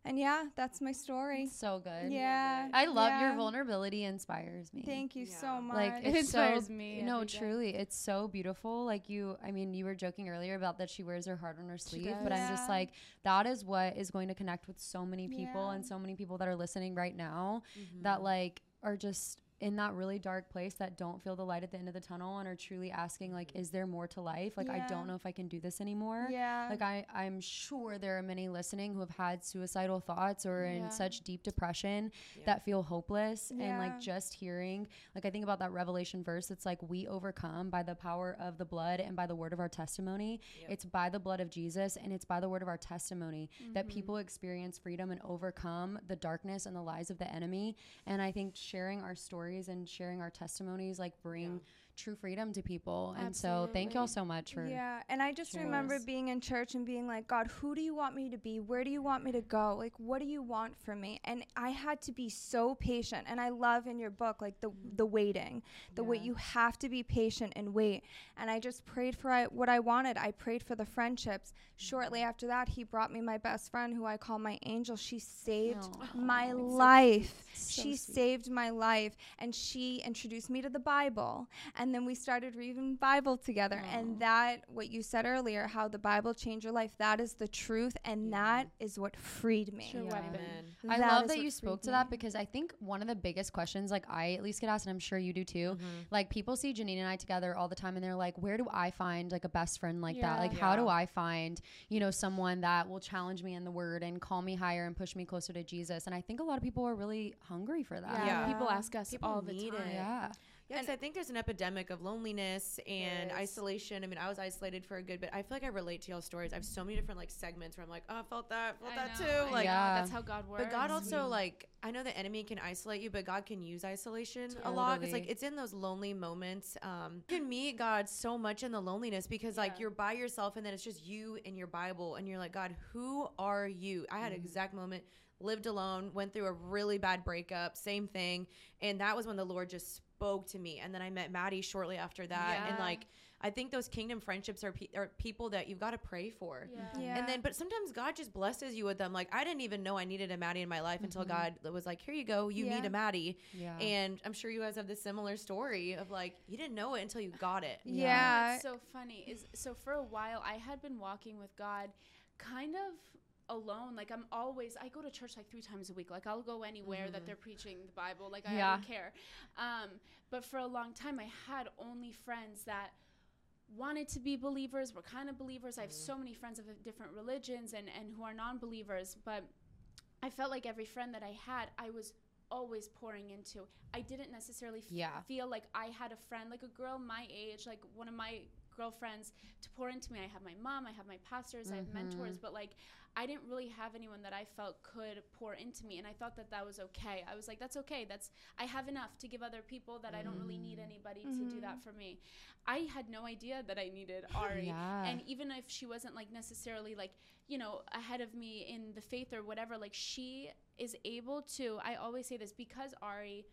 S2: And yeah, that's my story.
S3: so good.
S2: Yeah,
S3: I love your vulnerability inspires me.
S2: Thank you so much.
S3: like
S4: It inspires
S3: so,
S4: me
S3: No,
S4: every day.
S3: truly, it's so beautiful. Like you, I mean, you were joking earlier about that she wears her heart on her sleeve, but I'm just like that is what is going to connect with so many people
S2: Yeah.
S3: and so many people that are listening right now mm-hmm. that like are just in that really dark place that don't feel the light at the end of the tunnel and are truly asking like is there more to life? Like i don't know if i can do this anymore.
S2: Yeah.
S3: like i i'm sure there are many listening who have had suicidal thoughts or
S4: Yeah.
S3: in such deep depression that feel hopeless. And like just hearing like i think about that revelation verse it's like we overcome by the power of the blood and by the word of our testimony. It's by the blood of jesus and it's by the word of our testimony that mm-hmm. people experience freedom and overcome the darkness and the lies of the enemy. And i think sharing our stories and sharing our testimonies like bring true freedom to people and so thank y'all so much for
S2: Yeah, and I just remember being in church and being like, God, who do you want me to be? Where do you want me to go? Like, what do you want from me? And I had to be so patient. And I love in your book, like the the waiting, the way You have to be patient and wait. And I just prayed for I, what I wanted. I prayed for the friendships. Shortly mm-hmm. after that, he brought me my best friend, who I call my angel. She saved oh, my life. she saved my life, and she introduced me to the Bible. And then we started reading Bible together. And that, what you said earlier, how the Bible changed your life, that is the truth, and that is what freed me.
S4: Sure
S3: Yeah.
S4: weapon.
S3: I
S2: That
S3: love that you spoke to
S2: me.
S3: that because I think one of the biggest questions, like I at least get asked, and I'm sure you do too. Mm-hmm. Like people see Jeanine and I together all the time, and they're like, "Where do I find like a best friend like that?
S4: Yeah.
S3: Like, how do I find you know someone that will challenge me in the Word and call me higher and push me closer to Jesus?" And I think a lot of people are really hungry for that.
S1: Yeah.
S4: People ask us
S1: People
S4: all the time.
S1: it.
S3: Yeah.
S1: Yeah, 'cause I think there's an epidemic of loneliness and
S2: is.
S1: isolation. I mean, I was isolated for a good bit. I feel like I relate to y'all's stories. I have so many different like segments where I'm like, oh, I felt that, felt
S4: I
S1: that
S4: know,
S1: too. Like.
S3: Yeah.
S4: that's how God works.
S1: but God also like I know the enemy can isolate you, but God can use isolation a lot. It's like it's in those lonely moments. Um, you can meet God so much in the loneliness because like
S4: Yeah.
S1: you're by yourself and then it's just you and your Bible and you're like, God, who are you? I had an exact moment. Lived alone, went through a really bad breakup, same thing, and that was when the Lord just spoke to me. And then I met Madi shortly after that, and like I think those kingdom friendships are pe- are people that you've got to pray for.
S4: Yeah.
S2: Yeah.
S1: And then, but sometimes God just blesses you with them. Like I didn't even know I needed a Madi in my life until mm-hmm. God was like, "Here you go, you need a Madi."
S3: Yeah.
S1: And I'm sure you guys have this similar story of like you didn't know it until you got it.
S2: yeah.
S4: What's so funny is so for a while I had been walking with God kind of alone like i'm always i go to church like three times a week. Like i'll go anywhere that they're preaching the bible. Like i, I
S3: Yeah.
S4: don't care. Um, but for a long time i had only friends that wanted to be believers were kind of believers. I have so many friends of different religions and and who are non-believers but i felt like every friend that i had i was always pouring into. I didn't necessarily f-
S3: Yeah.
S4: feel like i had a friend. Like a girl my age like one of my girlfriends to pour into me. I have my mom i have my pastors i have mm-hmm. mentors but like i didn't really have anyone that i felt could pour into me and i thought that that was okay. I was like that's okay. That's i have enough to give other people that i don't really need mm-hmm. anybody to do that mm-hmm. for me. I had no idea that i needed [laughs] ari.
S3: Yeah.
S4: and even if she wasn't like necessarily like you know ahead of me in the faith or whatever like she is able to i always say this because ari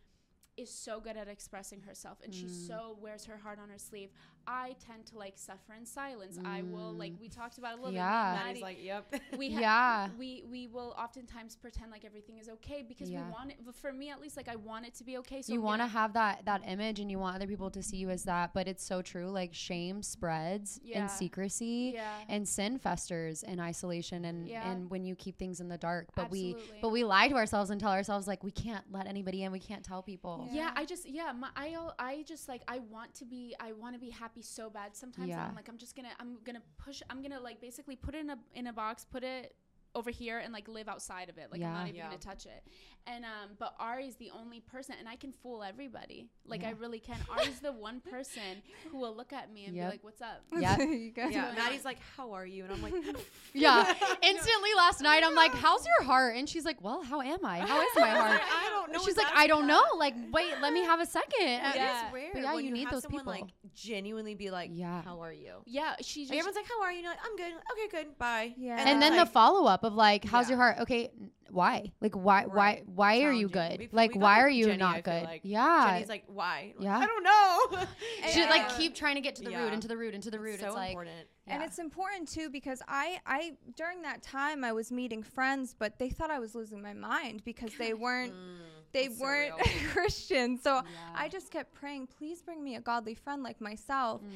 S4: is so good at expressing herself and she mm. so wears her heart on her sleeve i tend to like suffer in silence i will like mm. we talked about it a little
S3: Yeah.
S4: bit
S1: Madi's like, "Yep." [laughs]
S4: we ha-
S3: Yeah.
S4: we we will oftentimes pretend like everything is okay because
S3: Yeah.
S4: we want it but for me at least like i want it to be okay so
S3: you want to have that that image and you want other people to see you as that but it's so true like shame spreads
S4: Yeah.
S3: in secrecy
S4: Yeah.
S3: and sin festers in isolation and
S4: Yeah.
S3: and when you keep things in the dark but we but we lie to ourselves and tell ourselves like we can't let anybody in we can't tell people
S4: yeah i just yeah my, I, I just like i want to be i want to be happy so bad sometimes
S3: Yeah.
S4: i'm like i'm just gonna i'm gonna push i'm gonna like basically put it in a in a box put it over here and like live outside of it like i'm not even
S1: Yeah.
S4: gonna touch it and um but ari's the only person and i can fool everybody like i really can [laughs] ari's the one person who will look at me and
S3: Yep.
S4: be like what's up
S3: Yep. [laughs]
S2: you guys
S1: yeah, Madi's like, "How are you?" And I'm like, [laughs]
S3: yeah instantly last night i'm like how's your heart and she's like well how am i how is my heart
S1: "I don't know."
S3: she's like i don't know like wait let me have a second
S1: It
S4: Yeah.
S1: is rare.
S3: But yeah,
S1: when
S3: you need
S1: have
S3: those
S1: someone
S3: people.
S1: like genuinely be like,
S3: Yeah.
S1: "How are you?"
S4: yeah she just
S1: Like, everyone's like, "How are you?" And you're like, "I'm good." Okay, good. Bye.
S2: Yeah.
S3: and then the
S1: like,
S3: follow-up of like how's
S1: Yeah.
S3: your heart okay why like why why
S1: Right.
S3: why are you good
S1: We've-
S3: like
S1: we got
S3: why are you
S1: Jenny,
S3: not good
S1: like.
S3: yeah
S1: Jenny's like, "Why?" Like,
S3: Yeah.
S1: I don't know.
S3: She like keep trying to get to the root into the root into the root
S1: so
S3: it's like
S1: important.
S2: And it's important too because I, I during that time I was meeting friends, but they thought I was losing my mind because they weren't they weren't
S1: real. [laughs]
S2: Christian. So
S3: Yeah.
S2: I just kept praying, please bring me a godly friend like myself.
S3: Mm.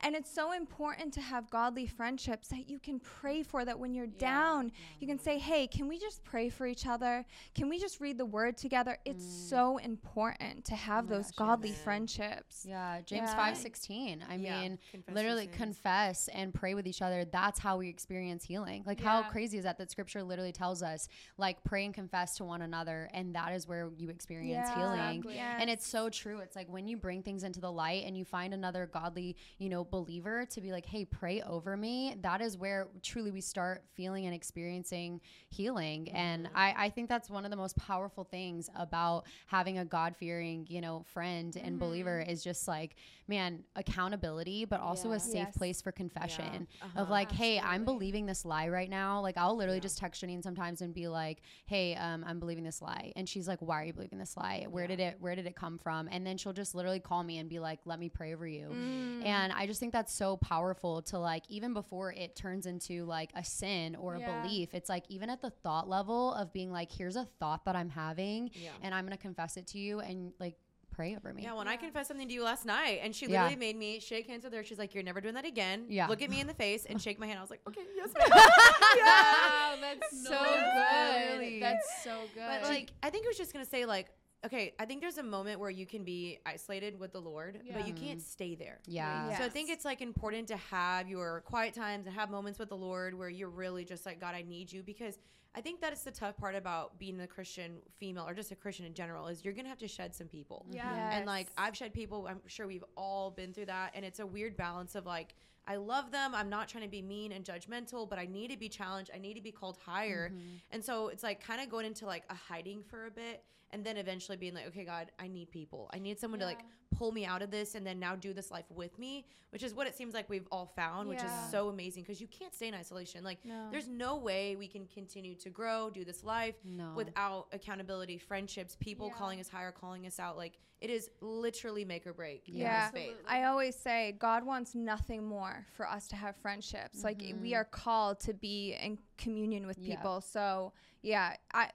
S2: And it's so important to have godly friendships that you can pray for that when you're down, you can say, "Hey, can we just pray for each other? Can we just read the word together?" It's so important to have
S3: Mm. Oh
S2: those
S3: gosh,
S2: godly
S1: amen.
S2: friendships.
S3: Yeah, James
S2: Yeah.
S3: five sixteen. I
S1: Yeah,
S3: mean,
S1: confess
S3: literally confess and pray with each other. That's how we experience healing. Like, how crazy is that? That Scripture literally tells us, like, pray and confess to one another, and that is where you experience
S2: Yeah.
S3: healing.
S4: Exactly.
S3: And it's so true. It's like when you bring things into the light and you find another godly, you know, believer to be like, hey, pray over me. That is where truly we start feeling and experiencing healing. And mm-hmm. I, I think that's one of the most powerful things about having a God fearing, you know, friend and believer mm-hmm. is just like, man, accountability, but also a safe
S2: Yes.
S3: place for confession
S1: Uh-huh.
S3: of like, hey, I'm believing this lie right now. Like, I'll literally just text Jeanine sometimes and be like, hey, um, I'm believing this lie. And she's like, why are you believing this lie? Where did it, where did it come from? And then she'll just literally call me and be like, let me pray over you.
S2: Mm.
S3: And I just think that's so powerful to like, even before it turns into like a sin or a belief, it's like, even at the thought level of being like, here's a thought that I'm having
S1: Yeah.
S3: and I'm going to confess it to you and like pray over me.
S1: Yeah, when I confessed something to you last night, and she
S3: Yeah.
S1: literally made me shake hands with her. She's like, "You're never doing that again."
S3: Yeah.
S1: Look at me in the face and shake my hand. I was like, "Okay, yes, ma'am." [laughs] [laughs]
S4: Wow, that's [laughs] so good.
S3: Really.
S4: That's so good.
S1: But like, I think I was just gonna say, like, okay, I think there's a moment where you can be isolated with the Lord, but you can't stay there.
S3: Yeah.
S1: So I think it's like important to have your quiet times and have moments with the Lord where you're really just like, God, I need you. Because I think that is the tough part about being a Christian female or just a Christian in general is you're gonna have to shed some people.
S4: yeah.
S1: And like I've shed people, I'm sure we've all been through that. And it's a weird balance of like, I love them. I'm not trying to be mean and judgmental, but I need to be challenged. I need to be called higher. Mm-hmm. And so it's like kind of going into like a hiding for a bit and then eventually being like, okay, God, I need people. I need someone to like pull me out of this and then now do this life with me, which is what it seems like we've all found, which is so amazing because you can't stay in isolation. Like,
S2: No.
S1: there's no way we can continue to grow, do this life
S3: No.
S1: without accountability, friendships, people calling us higher, calling us out. Like, it is literally make or break.
S2: Yeah.
S1: faith.
S2: I always say God wants nothing more for us to have friendships. Like we mm-hmm. are called to be in communion with
S3: Yeah.
S2: people. So yeah, I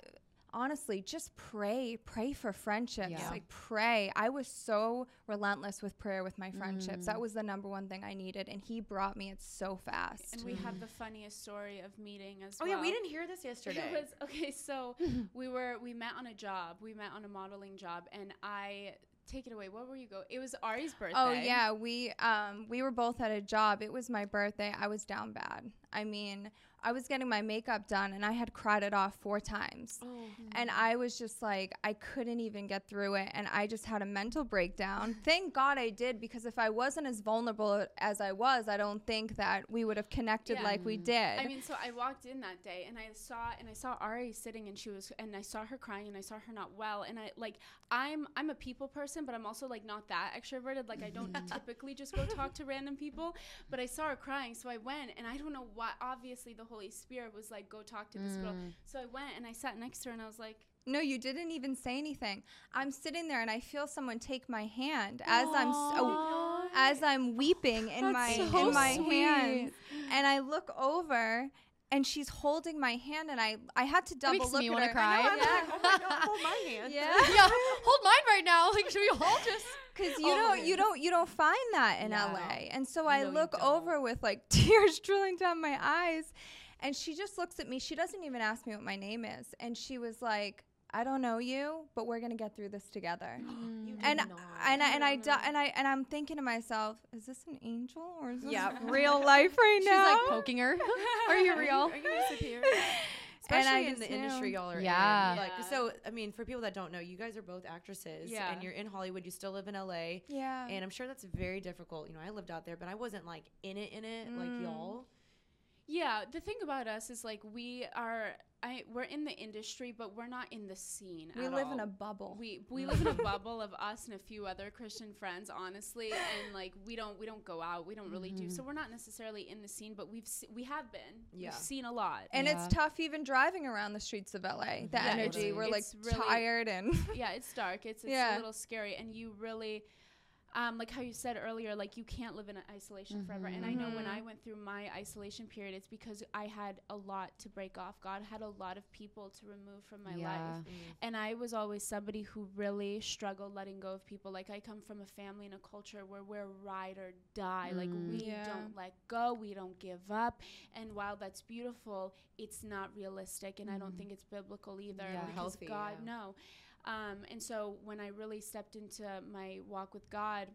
S2: honestly just pray, pray for friendships.
S3: Yeah.
S2: Like pray. I was so relentless with prayer with my friendships. That was the number one thing I needed, and He brought me it so fast.
S4: and we have the funniest story of meeting as
S1: Oh,
S4: well.
S1: yeah, we didn't hear this [laughs] yesterday.
S4: It was okay. So [laughs] we were we met on a job. We met on a modeling job, and I take it away. What were you go? It was Ari's birthday.
S2: Oh yeah, we um we were both at a job. It was my birthday. I was down bad. I mean, I was getting my makeup done and I had cried it off four times.
S1: Oh.
S2: And I was just like I couldn't even get through it and I just had a mental breakdown. [laughs] Thank God I did because if I wasn't as vulnerable as I was, I don't think that we would have connected
S4: Yeah.
S2: like we mm-hmm. did.
S4: I mean, so I walked in that day and I saw and I saw Ari sitting and she was and I saw her crying and I saw her not well and I like I'm I'm a people person but I'm also like not that extroverted like I don't [laughs] typically just go talk to random people but I saw her crying so I went and I don't know why obviously the Holy Spirit was like go talk to this girl mm. so I went and I sat next to her and I was like
S2: No, you didn't even say anything. I'm sitting there and I feel someone take my hand as I'm s- oh, as I'm weeping in my
S3: so
S2: in my
S3: sweet.
S2: hands, and I look over. And she's holding my hand, and I I had to double
S3: makes
S2: look
S3: me
S2: at
S3: wanna
S2: her.
S3: cry.
S2: I know, I'm
S3: Yeah.
S2: like,
S1: oh my God, hold my hand.
S2: yeah, [laughs] [laughs]
S3: yeah, hold mine right now. Like, should we all just? [laughs]
S2: because you
S1: Oh,
S2: don't
S1: man.
S2: you don't you don't find that in
S3: Yeah.
S2: LA. And so I
S1: No,
S2: look over with like tears drilling down my eyes, and she just looks at me. She doesn't even ask me what my name is, and she was like, "I don't know you, but we're gonna get through this together." [gasps]
S1: You
S2: and
S1: did not.
S2: and I, and I do, and I and I'm thinking to myself, is this an angel or is this
S1: Yeah. [laughs]
S2: real life right
S3: She's
S2: now?
S3: She's like poking her. [laughs] Are you real?
S1: Are you gonna disappear? [laughs]
S2: And I
S1: Especially in
S2: just
S1: the industry y'all are
S3: Yeah.
S1: in. Like,
S4: Yeah.
S1: so, I mean, for people that don't know, you guys are both actresses
S4: Yeah.
S1: and you're in Hollywood. You still live in LA.
S2: yeah.
S1: And I'm sure that's very difficult. You know, I lived out there, but I wasn't like in it, in it, like
S2: Mm.
S1: y'all.
S4: Yeah, the thing about us is like we are I we're in the industry, but we're not in the scene.
S2: we
S4: at
S2: live in a bubble.
S4: we we live in a [laughs] bubble of us and a few other Christian friends, honestly, and like we don't we don't go out, we don't really do. Mm-hmm. So we're not necessarily in the scene, but we've se- we have been.
S1: Yeah.
S4: We've seen a lot.
S2: and
S3: Yeah.
S2: it's tough even driving around the streets of LA. The
S4: Yeah,
S2: energy,
S4: it's-
S2: we're like
S4: really-
S2: tired and
S4: yeah, it's dark. It's it's
S2: Yeah.
S4: a little scary, and you really. Um, like how you said earlier, like you can't live in isolation forever. And I know when
S2: Mhm.
S4: I went through my isolation period, it's because I had a lot to break off. God had a lot of people to remove from my
S3: Yeah.
S4: life. And I was always somebody who really struggled letting go of people. Like I come from a family and a culture where we're ride or die. Like
S3: Mm.
S4: we
S2: Yeah.
S4: don't let go, we don't give up. And while that's beautiful, it's not realistic, and I don't
S3: Mhm.
S4: think it's biblical either.
S3: Yeah.
S4: Because
S1: Healthy,
S4: God,
S1: yeah.
S4: no. Um, and so when I really stepped into my walk with God,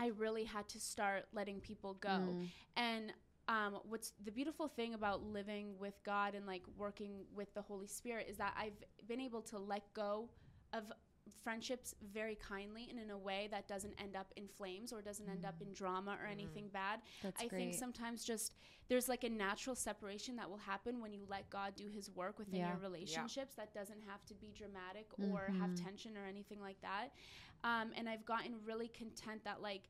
S4: I really had to start letting people go.
S3: Mm.
S4: And um, what's the beautiful thing about living with God and like working with the Holy Spirit is that I've been able to let go of friendships very kindly and in a way that doesn't end up in flames or doesn't end up in drama or anything bad.
S3: That's
S4: I
S3: great.
S4: think sometimes just there's like a natural separation that will happen when you let God do his work within
S3: Yeah.
S4: your relationships that doesn't have to be dramatic or have
S3: Mhm.
S4: tension or anything like that. Um, and I've gotten really content that like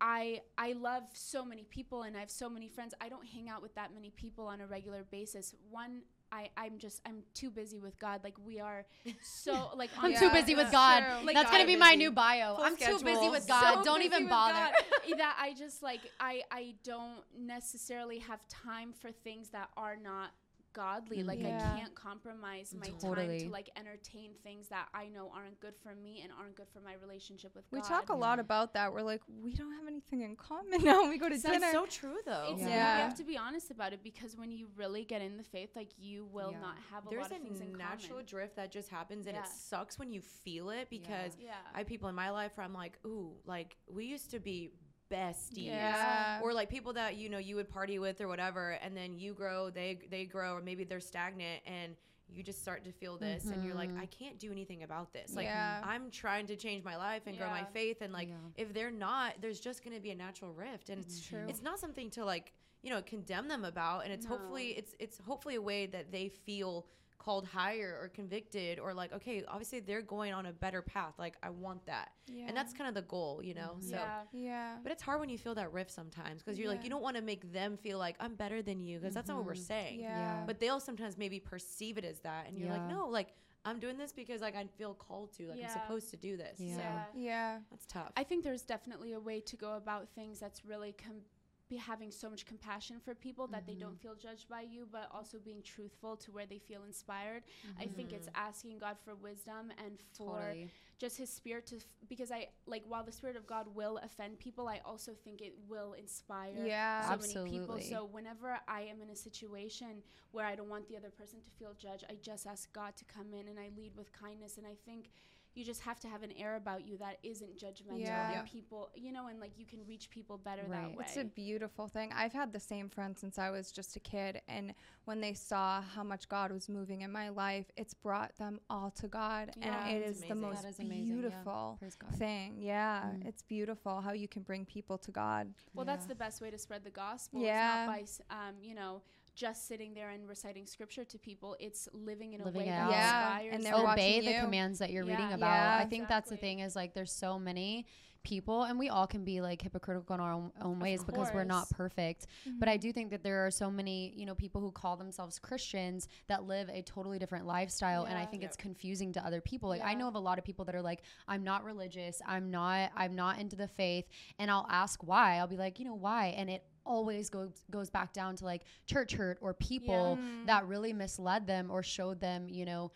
S4: I I love so many people and I have so many friends. I don't hang out with that many people on a regular basis. One I, I'm just I'm too busy with God. Like we are [laughs] so like
S3: I'm
S4: on
S3: too
S2: Yeah,
S3: busy with God.
S2: true.
S4: Like,
S3: That's gonna
S1: God
S3: be my
S1: busy.
S3: new bio.
S1: Full
S3: I'm too busy
S1: schedule.
S3: with
S4: so
S3: God. Don't even bother.
S4: That I just like I I don't necessarily have time for things that are not godly. Like
S2: Yeah.
S4: I can't compromise my time to like entertain things that I know aren't good for me and aren't good for my relationship with
S2: We
S4: God.
S2: We talk a lot about that. We're like, we don't have anything in common [laughs] now. We go to dinner.
S1: That's so true though.
S4: It's,
S3: Yeah.
S4: You have to be honest about it because when you really get in the faith, like you will
S3: Yeah.
S4: not have a
S1: There's
S4: lot of things
S1: a natural drift that just happens and
S4: Yeah.
S1: it sucks when you feel it because
S4: Yeah.
S1: I have people in my life where I'm like, ooh, like we used to be besties.
S2: Yeah.
S1: Or like people that you know you would party with or whatever, and then you grow, they they grow, or maybe they're stagnant, and you just start to feel this, and you're like,
S3: Mhm.
S1: I can't do anything about this. Like
S2: Yeah.
S1: I'm trying to change my life and grow my faith, and like
S3: Yeah.
S1: if they're not, there's just gonna be a natural rift, and
S2: It's true.
S1: it's not something to like you know condemn them about, and it's
S4: No.
S1: hopefully it's it's hopefully a way that they feel called higher or convicted or like okay obviously they're going on a better path like i want that
S2: yeah.
S1: and that's kind of the goal you know so
S4: yeah.
S2: yeah.
S1: but it's hard when you feel that rift sometimes because you're like you don't want to make them feel like i'm better than you because that's not what we're
S3: Mhm.
S1: saying
S2: Yeah.
S1: but they'll sometimes maybe perceive it as that and you're like no like i'm doing this because like i feel called to like i'm supposed to do this
S3: Yeah.
S1: so
S4: yeah.
S2: yeah.
S1: that's tough
S4: I think there's definitely a way to go about things that's really com- be having so much compassion for people that they
S3: Mm-hmm.
S4: don't feel judged by you, but also being truthful to where they feel inspired. I think it's
S3: Mm-hmm.
S4: asking God for wisdom and for
S3: Totally.
S4: just His Spirit to, f- because I like while the Spirit of God will offend people, I also think it will inspire
S2: Yeah.
S4: so many people. So whenever I am in a situation where I don't want the other person to feel judged, I just ask God to come in and I lead with kindness. And I think you just have to have an air about you that isn't judgmental
S2: Yeah.
S1: Yeah.
S4: and people, you know, and like you can reach people better
S3: Right.
S4: that way.
S2: It's a beautiful thing. I've had the same friend since I was just a kid. And when they saw how much God was moving in my life, it's brought them all to God.
S4: Yeah.
S2: and it
S1: That's
S2: the
S1: amazing.
S2: most
S3: That is amazing, yeah.
S2: beautiful
S3: Praise
S2: thing. Yeah.
S3: Mm.
S2: It's beautiful how you can bring people to God.
S4: well, that's the best way to spread the gospel.
S2: Yeah.
S4: It's not by, um, you know, just sitting there and reciting scripture to people. It's living in
S3: Living
S4: a way
S3: it
S4: that
S3: out.
S2: Yeah,
S4: inspires
S2: and they're
S3: obey
S2: watching
S3: the
S2: you.
S3: commands that you're
S4: Yeah.
S3: reading about.
S2: Yeah.
S3: I think that's the thing is like there's so many people and we all can be like hypocritical in our own, own
S4: Of
S3: ways because we're not
S4: course.
S3: perfect. Mm-hmm. But I do think that there are so many, you know, people who call themselves Christians that live a totally different lifestyle and I think
S1: Yep.
S3: it's confusing to other people. Like I know of a lot of people that are like I'm not religious, I'm not I'm not into the faith and I'll ask why. I'll be like, "You know, why?" And it always goes goes back down to like church hurt or people
S2: Mm.
S3: that really misled them or showed them, you know,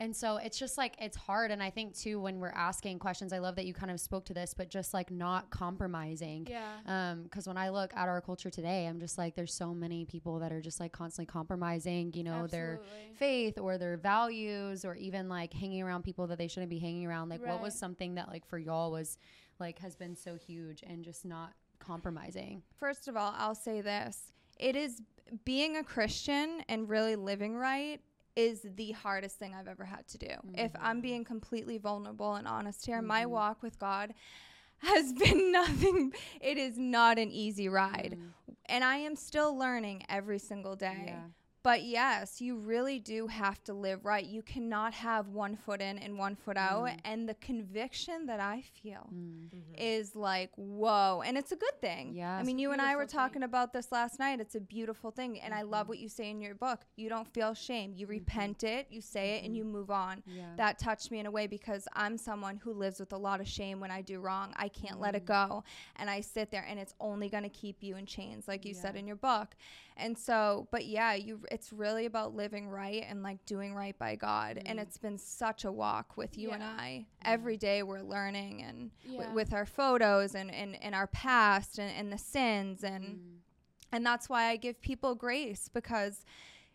S3: and so it's just like it's hard. And I think too when we're asking questions, I love that you kind of spoke to this, but just like not compromising.
S4: Yeah.
S3: Um, because when I look at our culture today, I'm just like, there's so many people that are just like constantly compromising, you know, their faith or their values, or even like hanging around people that they shouldn't be hanging around. Like, what was something that like for y'all was like has been so huge and just not compromising?
S2: First of all, I'll say this. It is being a Christian and really living right is the hardest thing I've ever had to do. If I'm mm-hmm. being completely vulnerable and honest here, my mm-hmm. walk with God has [laughs] been nothing. It is not an easy ride. Mm. And I am still learning every single day.
S3: Yeah.
S2: But yes, you really do have to live right. You cannot have one foot in and one foot out.
S3: Mm.
S2: And the conviction that I feel
S3: Mm.
S2: is like, whoa. And it's a good thing.
S3: Yeah.
S2: I mean, you and I were
S4: beautiful
S2: talking about this last night. It's a beautiful thing. And I
S3: Mm-hmm.
S2: love what you say in your book. You don't feel shame. You repent it, you say it, and you move on.
S3: Mm-hmm. Yeah.
S2: That touched me in a way because I'm someone who lives with a lot of shame when I do wrong. I can't let it go. And I sit there and it's only going to keep you in chains, like you said in your book. And so, but yeah, you it's really about living right and like doing right by God. And it's been such a walk with you and
S4: Yeah.
S2: I. Every day we're learning and
S4: Yeah.
S2: w- with our photos and, and, and our past and, and the sins and
S3: Mm.
S2: and that's why I give people grace because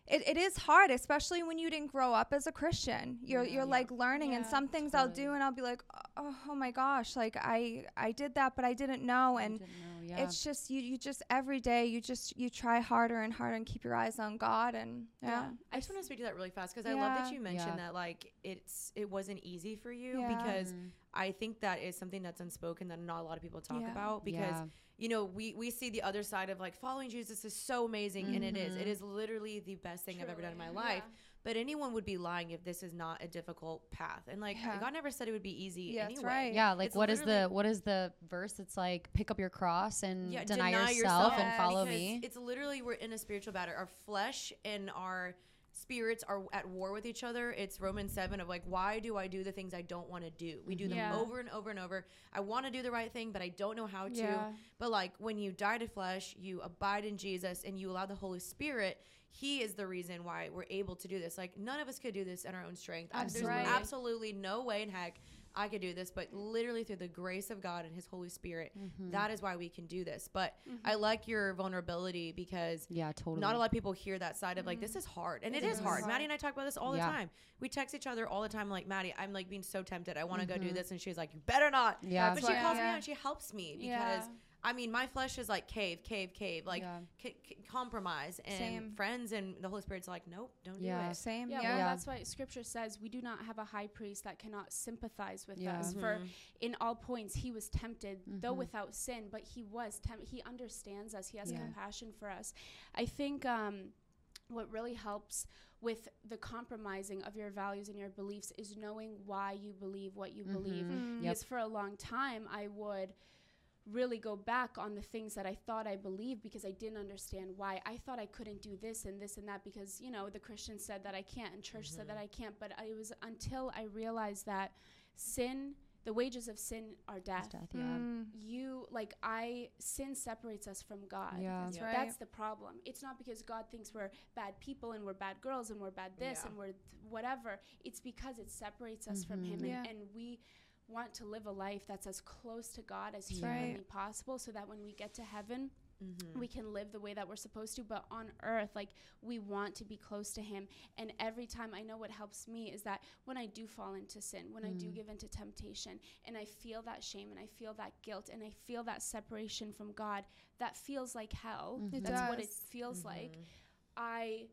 S2: it, it is hard, especially when you didn't grow up as a Christian. You're
S3: Yeah.
S2: you're
S3: Yeah.
S2: like learning, and some things I'll do, and I'll be like, oh, oh my gosh, like I I did that, but I didn't know, and
S3: didn't know, yeah.
S2: it's just you you just every day you just you try harder and harder and keep your eyes on God, and yeah,
S1: I just want to speak to that really fast because I love that you mentioned
S3: Yeah.
S1: that like it's it wasn't easy for you
S2: Yeah.
S1: because
S3: Mm.
S1: I think that is something that's unspoken that not a lot of people talk
S2: Yeah.
S1: about because
S3: Yeah.
S1: you know we we see the other side of like following Jesus is so amazing and it is it
S3: Mhm.
S1: literally the best thing I've ever done in my life
S4: yeah.
S1: But anyone would be lying if this is not a difficult path and like
S2: Yeah.
S1: God never said it would be easy
S2: Yeah, that's
S1: anyway
S2: right.
S3: Yeah, like
S1: It's
S3: what is the what is the verse? It's like pick up your cross and
S1: yeah,
S3: deny, yourself,
S1: yourself
S3: and follow me.
S1: It's literally we're in a spiritual battle. Our flesh and our spirits are at war with each other. It's Romans 7 of like, why do I do the things I don't want to do? We do them
S4: Yeah.
S1: over and over and over. I want to do the right thing, but I don't know how to.
S4: Yeah.
S1: But like when you die to flesh, you abide in Jesus and you allow the Holy Spirit. He is the reason why we're able to do this. Like none of us could do this in our own strength. I- There's
S2: Absolutely.
S1: absolutely no way in heck I could do this, but literally through the grace of God and His Holy Spirit,
S3: Mm-hmm.
S1: that is why we can do this. But
S4: Mm-hmm.
S1: I like your vulnerability because
S3: yeah, totally.
S1: not a lot of people hear that side of like this is hard, and
S2: It
S1: it is
S2: is
S1: hard.
S2: hard.
S1: Madi and I talk about this all
S3: Yeah.
S1: the time. We text each other all the time. Like Madi, I'm like being so tempted. I want to go do
S3: Mhm.
S1: this, and she's like, "You better not."
S3: Yeah.
S1: but she
S2: why-
S1: calls me out and she helps me because
S4: Yeah.
S1: I mean my flesh is like cave, cave, cave, like
S3: Yeah.
S1: c- c- compromise, and
S2: Same.
S1: friends and the Holy Spirit's like, "Nope, don't
S3: Yeah.
S1: do it."
S2: same,
S4: Yeah,
S2: yeah,
S4: well,
S3: Yeah.
S4: that's why Scripture says we do not have a high priest that cannot sympathize with
S3: Yeah.
S4: us. For in all points he was tempted, though
S3: Mhm.
S4: without sin, but he was tempted. He understands us. He has
S3: Yeah.
S4: compassion for us. I think um, what really helps with the compromising of your values and your beliefs is knowing why you believe what you believe.
S3: Mhm. Yep.
S4: Because for a long time, I would really go back on the things that I thought I believed because I didn't understand why. I thought I couldn't do this and this and that because, you know, the Christian said that I can't and church said that I can't. But I- it was until I realized that sin, the wages of sin are
S3: It's
S4: death.
S3: death, yeah.
S2: Mm,
S4: You, like, I, sin separates us from God.
S3: Yeah.
S2: that's
S1: Yeah.
S2: right.
S4: That's the problem. It's not because God thinks we're bad people and we're bad girls and we're bad this
S1: Yeah.
S4: and we're th- whatever. It's because it separates us from Him.
S2: Yeah.
S4: and, and we want to live a life that's as close to God as humanly
S2: right.
S4: possible, so that when we get to heaven,
S1: Mm-hmm.
S4: we can live the way that we're supposed to. But on earth, like we want to be close to Him. And every time I know what helps me is that when I do fall into sin, when I do
S3: Mm.
S4: give into temptation, and I feel that shame and I feel that guilt and I feel that separation from God, that feels like hell.
S3: It
S4: That's what it feels like.
S1: Mm-hmm.
S4: I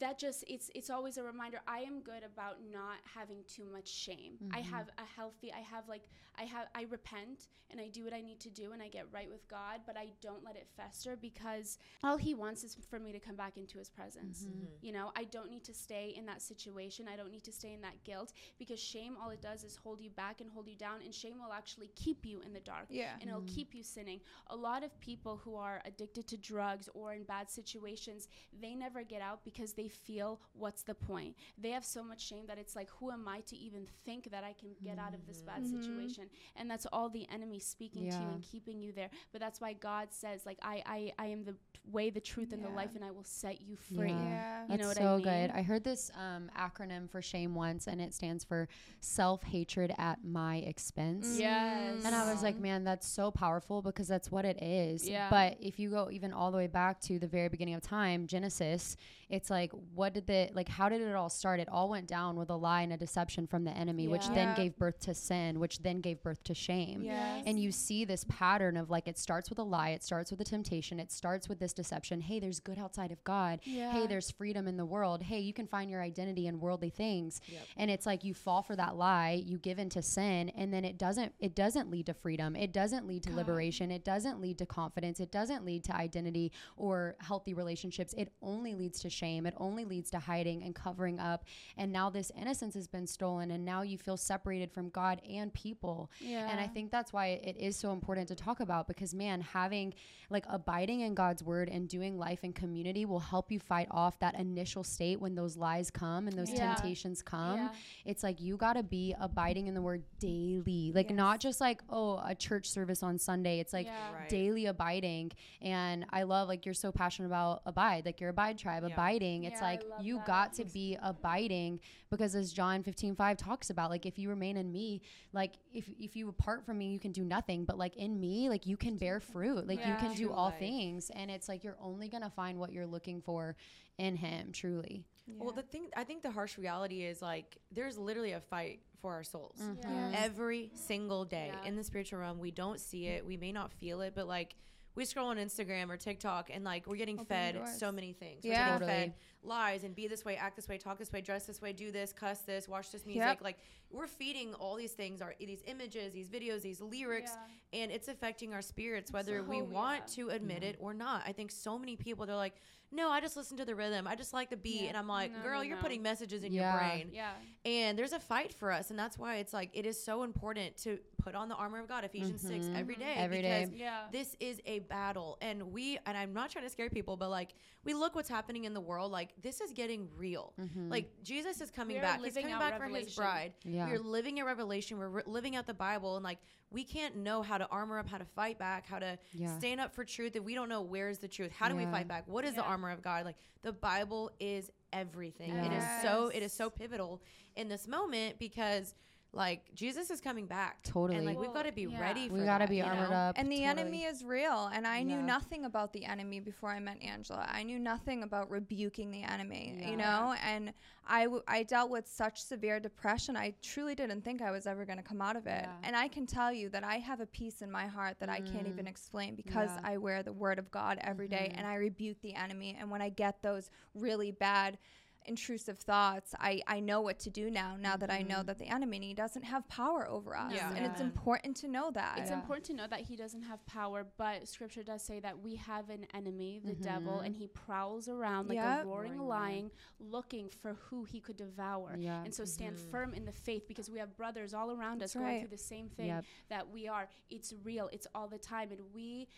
S4: that just it's it's always a reminder I am good about not having too much shame. I
S3: Mhm.
S4: have a healthy I have like I have I repent and I do what I need to do and I get right with God, but I don't let it fester because all he wants is for me to come back into his presence.
S3: Mhm.
S4: You know, I don't need to stay in that situation. I don't need to stay in that guilt because shame all it does is hold you back and hold you down and shame will actually keep you in the dark
S2: yeah.
S4: and it'll keep you sinning. A lot of people who are addicted to drugs or in bad situations, they never get out because they feel what's the point? They have so much shame that it's like, who am I to even think that I can get out of this bad
S2: Mhm.
S4: situation? And that's all the enemy speaking to you and keeping you there. But that's why God says, like, I, I, I am the way, the truth, and the life, and I will set you free.
S3: Yeah.
S2: Yeah.
S4: You
S3: That's
S4: know what
S3: so
S4: I mean?
S3: good. I heard this um, acronym for shame once, and it stands for self hatred at my expense.
S4: Yes.
S3: And I was like, man, that's so powerful because that's what it is.
S4: Yeah.
S3: But if you go even all the way back to the very beginning of time, Genesis, it's like what did the like how did it all start? It all went down with a lie and a deception from the enemy, which then
S2: Yeah.
S3: gave birth to sin, which then gave birth to shame.
S2: Yes.
S3: And you see this pattern of like it starts with a lie, it starts with a temptation, it starts with this deception. Hey, there's good outside of God.
S4: Yeah.
S3: Hey, there's freedom in the world. Hey, you can find your identity in worldly things. And it's like you fall for that lie, you give into sin, and then it doesn't it doesn't lead to freedom. It doesn't lead to liberation. It doesn't lead to confidence. It doesn't lead to identity or healthy relationships. It only leads to shame. It only leads to hiding and covering up. And now this innocence has been stolen and now you feel separated from God and people.
S4: Yeah.
S3: And I think that's why it is so important to talk about because man, having like abiding in God's word and doing life in community will help you fight off that initial state when those lies come and those
S4: Yeah.
S3: temptations come.
S4: Yeah.
S3: It's like you got to be abiding in the word daily. Like not just like oh, a church service on Sunday. It's like
S4: Yeah.
S1: Right.
S3: daily abiding. And I love like you're so passionate about abide, like your abide tribe,
S1: Yeah.
S3: abiding. It's
S4: Yeah,
S3: like you
S4: that.
S3: got to be abiding because as John 15, 5 talks about, like if you remain in me, like if if you apart from me, you can do nothing. But like in me, like you can bear fruit. Like you
S4: Yeah.
S3: can do all
S1: life.
S3: things. And it's like you're only gonna find what you're looking for in him, truly.
S1: Well, the thing I think the harsh reality is like there's literally a fight for our souls mm-hmm.
S4: Yeah.
S1: every single day
S4: Yeah.
S1: in the spiritual realm. We don't see it, we may not feel it, but like we scroll on Instagram or TikTok and like we're getting fed
S2: doors.
S1: so many things.
S2: Yeah.
S1: We're getting fed
S3: Totally.
S1: lies and be this way, act this way, talk this way, dress this way, do this, cuss this, watch this music.
S2: Yep.
S1: Like we're feeding all these things, our these images, these videos, these lyrics, and it's affecting our spirits whether we want
S4: yeah.
S1: to admit mm-hmm. it or not. I think so many people they're like, no, I just listen to the rhythm. I just like the beat,
S4: Yeah.
S1: and I'm like,
S4: No,
S1: girl,
S4: no,
S1: you're
S4: no.
S1: putting messages in
S3: Yeah.
S1: your brain.
S4: Yeah.
S1: And there's a fight for us, and that's why it's like it is so important to put on the armor of God, Ephesians six, mm-hmm. every day,
S3: Every day.
S1: because
S4: Yeah.
S1: this is a battle, and we and I'm not trying to scare people, but like we look what's happening in the world, like this is getting real. Mm-hmm. Like Jesus is coming back. He's coming
S4: out
S1: back for His bride.
S3: Yeah.
S1: We're living in Revelation. We're re- living out the Bible, and like we can't know how to armor up, how to fight back, how to
S3: Yeah.
S1: stand up for truth if we don't know where's the truth. How do we fight back? What is the armor of God? Like the Bible is everything. It is so it is so pivotal in this moment because like Jesus is coming back.
S3: Totally.
S1: And like we've got to be
S4: yeah.
S1: ready for
S3: We got to be armored
S1: know?
S3: up.
S2: And the
S3: totally.
S2: enemy is real. And I knew
S3: Yeah.
S2: nothing about the enemy before I met Angela. I knew nothing about rebuking the enemy,
S3: Yeah.
S2: you know? And I, w- I dealt with such severe depression. I truly didn't think I was ever going to come out of it.
S3: Yeah.
S2: And I can tell you that I have a peace in my heart that I can't even mm. explain because
S3: Yeah.
S2: I wear the word of God every day mm-hmm. and I rebuke the enemy. And when I get those really bad, intrusive thoughts I, I know what to do now now that i know mm-hmm. that the enemy doesn't have power over us
S1: Yeah.
S2: and it's important to know that
S4: It's
S3: Yeah.
S4: important to know that he doesn't have power, but scripture does say that we have an enemy, the mm-hmm. devil, and he prowls around like
S2: Yep.
S4: a roaring lion looking for who he could devour.
S3: Yeah.
S4: And so stand mm-hmm. firm in the faith because we have brothers all around
S2: That's
S4: us going
S2: right.
S4: through the same thing
S3: Yep.
S4: that we are. It's real, it's all the time. And we,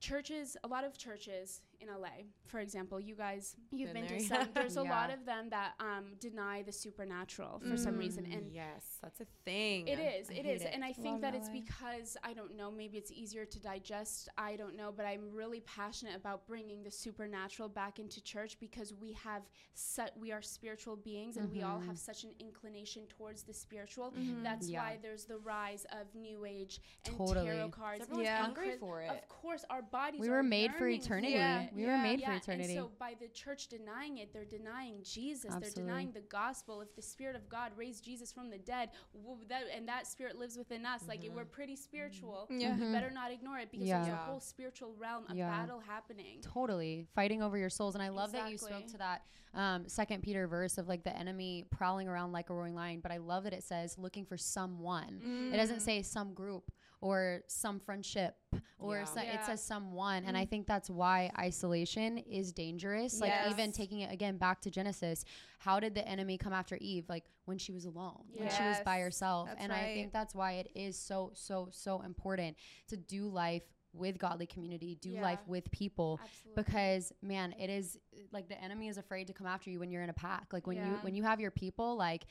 S4: churches, a lot of churches in LA, for example, you guys, you've
S1: Been
S4: been, to
S1: there. [laughs]
S4: some, there's a lot of them that um, deny the supernatural for some mm, reason. And
S1: Yes, that's a thing.
S4: it is.
S1: I
S4: It. And I think
S2: Love
S4: that it's because, I don't know, maybe it's easier to digest. I don't know. But I'm really passionate about bringing the supernatural back into church because we have, su- we are spiritual beings and we all mm-hmm. have such an inclination towards the spiritual. Mm-hmm. That's
S3: Yeah.
S4: why there's the rise of New Age and
S3: Totally.
S4: tarot cards.
S1: Everyone's
S2: Yeah.
S1: hungry for it.
S4: Of course, our bodies
S3: We
S4: are
S3: were made for eternity.
S2: Yeah.
S3: We were
S2: Yeah.
S3: made for
S4: yeah,
S3: eternity.
S4: And so by the church denying it, they're denying Jesus.
S3: Absolutely.
S4: They're denying the gospel. If the Spirit of God raised Jesus from the dead, w- that, and that Spirit lives within us, like mm-hmm. we're pretty spiritual.
S2: Yeah.
S4: We mm-hmm. better not ignore it because
S3: Yeah.
S4: there's a whole spiritual realm, a
S3: Yeah.
S4: battle happening.
S3: totally fighting over your souls and i love that you spoke to that um, second peter verse of like the enemy prowling around like a roaring lion but i love that it says looking for someone it doesn't mm. say some group or some friendship or
S1: Yeah.
S3: so- it says someone and i mm-hmm. think that's why isolation is dangerous like even taking it again back to genesis how did the enemy come after eve? Like when she was alone when she was by herself
S2: that's
S3: and i think that's why it is so so so important to do life with godly community do
S4: Yeah.
S3: life with people
S4: Absolutely.
S3: because man it is like the enemy is afraid to come after you when you're in a pack like when you when you have your people like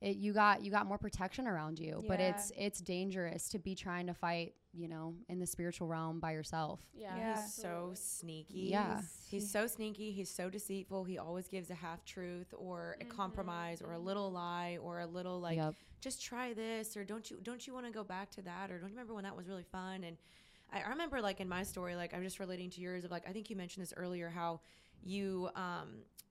S3: it, you got you got more protection around you but it's it's dangerous to be trying to fight you know in the spiritual realm by yourself
S4: yeah,
S2: Yeah.
S1: He's so sneaky.
S3: Yeah.
S1: He's so sneaky. He's so deceitful. He always gives a half truth or a mm-hmm. compromise or a little lie or a little like
S3: Yep.
S1: just try this or don't you don't you want to go back to that or don't you remember when that was really fun and I, I remember like in my story like I'm just relating to yours of like I think you mentioned this earlier how you um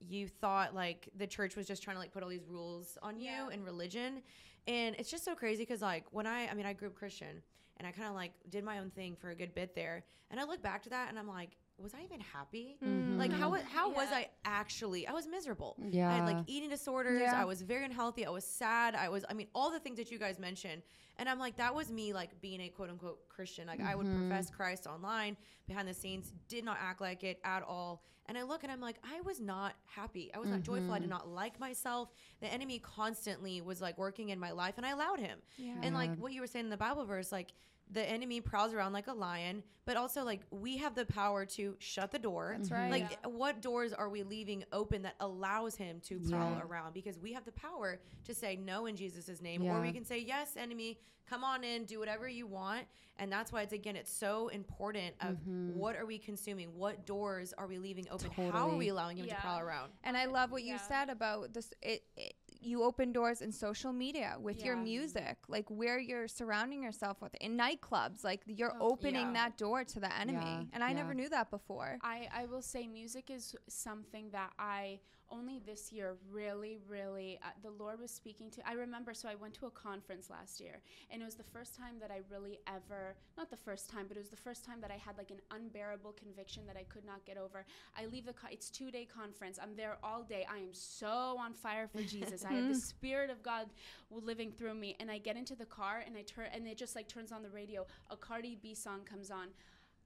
S1: you thought like the church was just trying to like put all these rules on you
S2: Yeah.
S1: and religion. And it's just so crazy because like when i i mean i grew up christian and i kind of like did my own thing for a good bit there. And i look back to that and i'm like was i even happy?
S3: Mm-hmm.
S1: like how wa- how was i actually i was miserable. Yeah, i
S3: Yeah.
S1: had like eating disorders.
S2: Yeah.
S1: i was very unhealthy. I was sad. I was i mean all the things that you guys mentioned. And i'm like that was me like being a quote unquote christian. Like i would
S3: Mm-hmm.
S1: profess christ online behind the scenes did not act like it at all and i look and i'm like i was not happy i was not joyful i
S3: Mm-hmm.
S1: did not like myself the enemy constantly was like working in my life and i allowed him
S2: Yeah.
S1: and like what you were saying in the bible verse like the enemy prowls around like a lion but also like we have the power to shut the door
S2: That's mm-hmm. right.
S1: like
S4: Yeah.
S1: what doors are we leaving open that allows him to prowl
S3: Yeah.
S1: around because we have the power to say no in jesus' name or we can say yes enemy come on in do whatever you want and that's why it's again it's so important of mm-hmm. what are we consuming what doors are we leaving open how are we allowing him to
S4: Yeah.
S1: prowl around
S2: And I love what you said about this. It, it you open doors in social media with your music, like where you're surrounding yourself with in nightclubs. Like you're
S4: Oh,
S2: opening
S1: yeah.
S2: that door to the enemy,
S3: Yeah,
S2: and I
S3: yeah.
S2: never knew that before.
S4: I, I will say music is something that I only this year really, really, uh, the Lord was speaking to. I remember, so I went to a conference last year, and it was the first time that I really ever, not the first time, but it was the first time that I had like an unbearable conviction that I could not get over. I leave the, co- it's two day conference. I'm there all day. I am so on fire for Jesus. I have the [laughs] Spirit of God living through me, and I get into the car and I turn, and it just like turns on the radio. A Cardi B song comes on.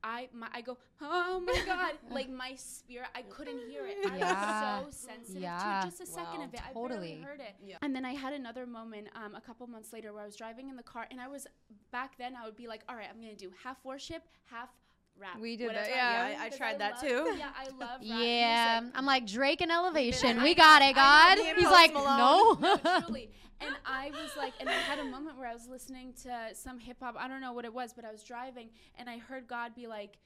S4: I my, I go, oh my god! [laughs] like my spirit, I couldn't hear it. I
S3: Yeah.
S4: was so sensitive
S3: Yeah.
S4: to. Just a second
S1: Wow.
S4: of it, I
S3: Totally.
S4: barely heard it.
S1: Yeah.
S4: And then I had another moment um, a couple months later where I was driving in the car, and I was back then. I would be like, all right, I'm gonna do half worship, half rap.
S2: We did
S4: whatever
S2: that,
S4: I'm
S2: yeah.
S4: doing,
S1: I- I
S4: 'cause
S1: tried that
S4: love-
S1: too. [laughs]
S4: Yeah, I love rap
S3: Yeah,
S4: music.
S3: I'm like Drake and Elevation. [laughs] We got it, God.
S1: know, me and
S3: He's like,
S1: Malone.
S3: no.
S4: no, truly. And I was like, and I had a moment where I was listening to some hip hop. I don't know what it was, but I was driving and I heard God be like,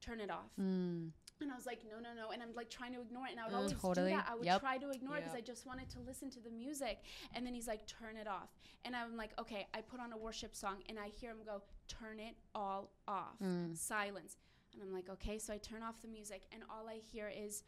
S4: turn it off.
S3: Mm,
S4: And I was like, no, no, no. And I'm like trying to ignore it. And I would
S3: Mm,
S4: always
S3: totally.
S4: do that. I would
S3: Yep.
S4: try to ignore it because I just wanted to listen to the music. And then he's like, turn it off. And I'm like, okay, I put on a worship song and I hear him go, turn it all off.
S3: Mm.
S4: Silence. And I'm like, okay. So I turn off the music and all I hear is,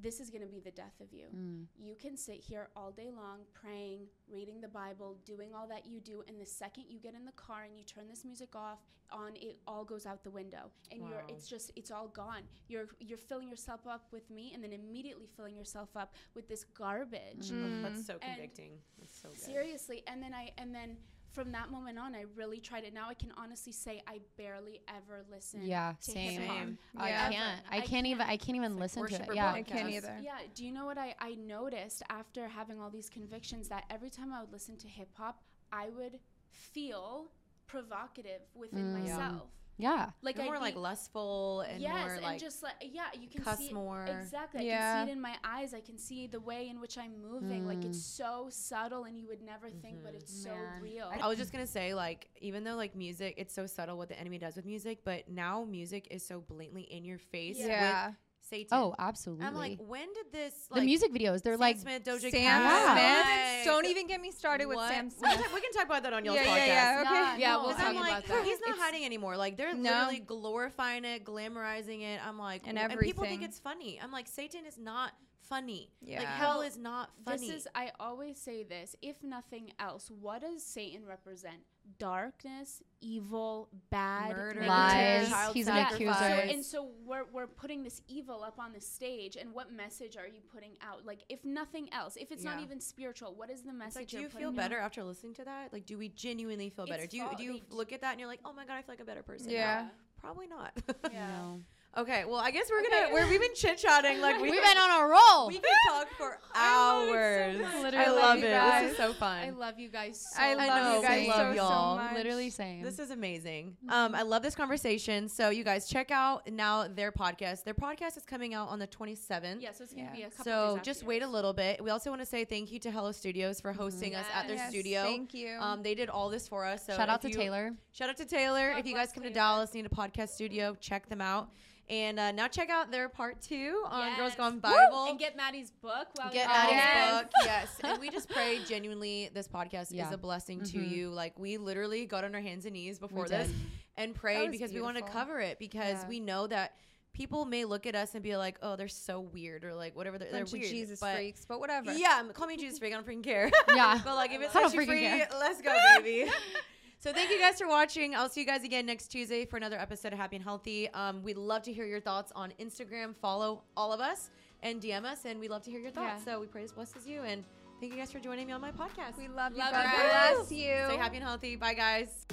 S4: this is going to be the death of you.
S3: mm.
S4: You can sit here all day long praying, reading the Bible, doing all that you do, and the second you get in the car and you turn this music off, on it all goes out the window, and you're it's just it's all gone. You're you're filling yourself up with me, and then immediately filling yourself up with this garbage.
S2: Mm.
S1: that's so
S4: And
S1: convicting that's so good
S4: Seriously, and then I and then from that moment on, I really tried it. Now I can honestly say I barely ever listen.
S3: Yeah,
S4: to
S3: same.
S4: hip-hop.
S1: Same.
S3: I
S2: Yeah.
S3: can't. I
S4: I
S3: can't even.
S4: can't.
S3: I can't even
S1: like
S3: listen to
S1: worship
S3: it.
S1: or
S3: Yeah.
S2: I can't either.
S4: Yeah. Do you know what I, I noticed after having all these convictions that every time I would listen to hip hop, I would feel provocative within
S3: Mm.
S4: Myself.
S3: Yeah.
S4: Like
S1: You're
S4: I'd
S1: more like lustful and
S4: yes,
S1: more
S4: and
S1: like
S4: just like yeah, you can
S1: cuss
S4: see
S1: more.
S4: exactly. I can see it in my eyes. I can see the way in which I'm moving. Like it's mm. so subtle, and you would never think, but mm-hmm. it's so real.
S1: I was just gonna say, like, even though like music, it's so subtle what the enemy does with music, but now music is so blatantly in your face
S2: Yeah.
S1: with Satan.
S3: Oh, absolutely.
S1: I'm like, when did this
S3: the music videos, they're
S1: Sam
S3: like,
S1: Smith, Doja
S2: Sam
S1: Cat?
S2: Smith.
S1: Like,
S2: Don't even get me started with? Sam Smith.
S1: we can talk about that on y'all's
S2: Yeah,
S1: podcast.
S2: yeah, yeah. Okay.
S3: Nah,
S4: Yeah,
S3: no,
S4: we'll talk
S1: I'm like,
S4: about that.
S1: he's not
S2: It's-
S1: hiding anymore. Like they're
S2: No.
S1: literally glorifying it, glamorizing it. I'm like,
S2: And
S1: w- people think it's funny. I'm like, Satan is not funny.
S2: Yeah.
S1: Like hell is not funny.
S4: This is I always say this. If nothing else, what does Satan represent? Darkness, evil, bad,
S1: Murder,
S3: Lies. He's an
S4: Yeah,
S3: accuser.
S4: So, and so we're, we're putting this evil up on the stage, and what message are you putting out? Like, if nothing else, if it's not even spiritual, what is the message?
S1: like, do
S4: you're
S1: you feel
S4: putting
S1: better
S4: out?
S1: after listening to that? Like, do we genuinely feel better? Do you do you look at that and you're like, oh my god, I feel like a better person? now?"
S2: Yeah.
S1: probably not. [laughs]
S4: Yeah.
S3: no.
S1: Okay, well, I guess we're gonna
S4: Okay.
S1: we're, we've been chit chatting like we
S3: We've been on a roll.
S1: we can talk for hours. [laughs]
S4: I love it so.
S1: I love it.
S2: guys.
S1: This is so fun.
S4: I love you guys so much.
S2: I love
S1: know,
S2: you guys
S1: I love
S2: so,
S1: y'all.
S2: so.
S3: Literally same.
S1: This is amazing. Um, I love this conversation. So you guys check out now their podcast. Their podcast is coming out on the 27th.
S4: Yeah, so it's gonna
S2: Yeah.
S4: be a couple
S1: So
S4: days
S1: So,
S4: just
S1: wait a little bit. We also want to say thank you to Hello Studios for hosting us at their
S4: Yes.
S1: studio.
S2: Thank you.
S1: Um, they did all this for us. So
S3: Shout out to
S1: you-
S3: Taylor.
S1: Shout out to Taylor.
S4: God
S1: if you guys come to
S4: Taylor.
S1: Dallas, need a podcast studio, check them out. And uh, now check out their part two on Girls
S4: Yes.
S1: Gone
S4: Woo!
S1: Bible.
S4: and get Madi's book while
S1: Get Madi's
S2: Yes.
S1: book. Yes. And we just [laughs] pray genuinely this podcast
S3: Yeah.
S1: is a blessing to
S3: Mhm.
S1: you. Like we literally got on our hands and knees before
S3: did.
S1: this and prayed
S2: was
S1: because we want to cover it because
S2: Yeah.
S1: we know that people may look at us and be like, "Oh, they're so weird," or like whatever. They're, they're weird.
S2: Jesus
S1: but
S2: freaks, but whatever.
S1: Yeah, call me Jesus freak. I don't freaking care.
S3: Yeah. [laughs]
S1: but like if it's
S3: I don't freaking
S1: free,
S3: care.
S1: let's go, [laughs] baby. So thank you guys for watching. I'll see you guys again next Tuesday for another episode of Happy and Healthy. Um, we'd love to hear your thoughts on Instagram. Follow all of us and DM us, and we'd love to hear your thoughts.
S2: Yeah.
S1: So we pray this blesses you, and thank you guys for joining me on my podcast.
S2: We love you.
S4: Love you guys.
S2: bless you.
S1: Stay happy and healthy. Bye, guys.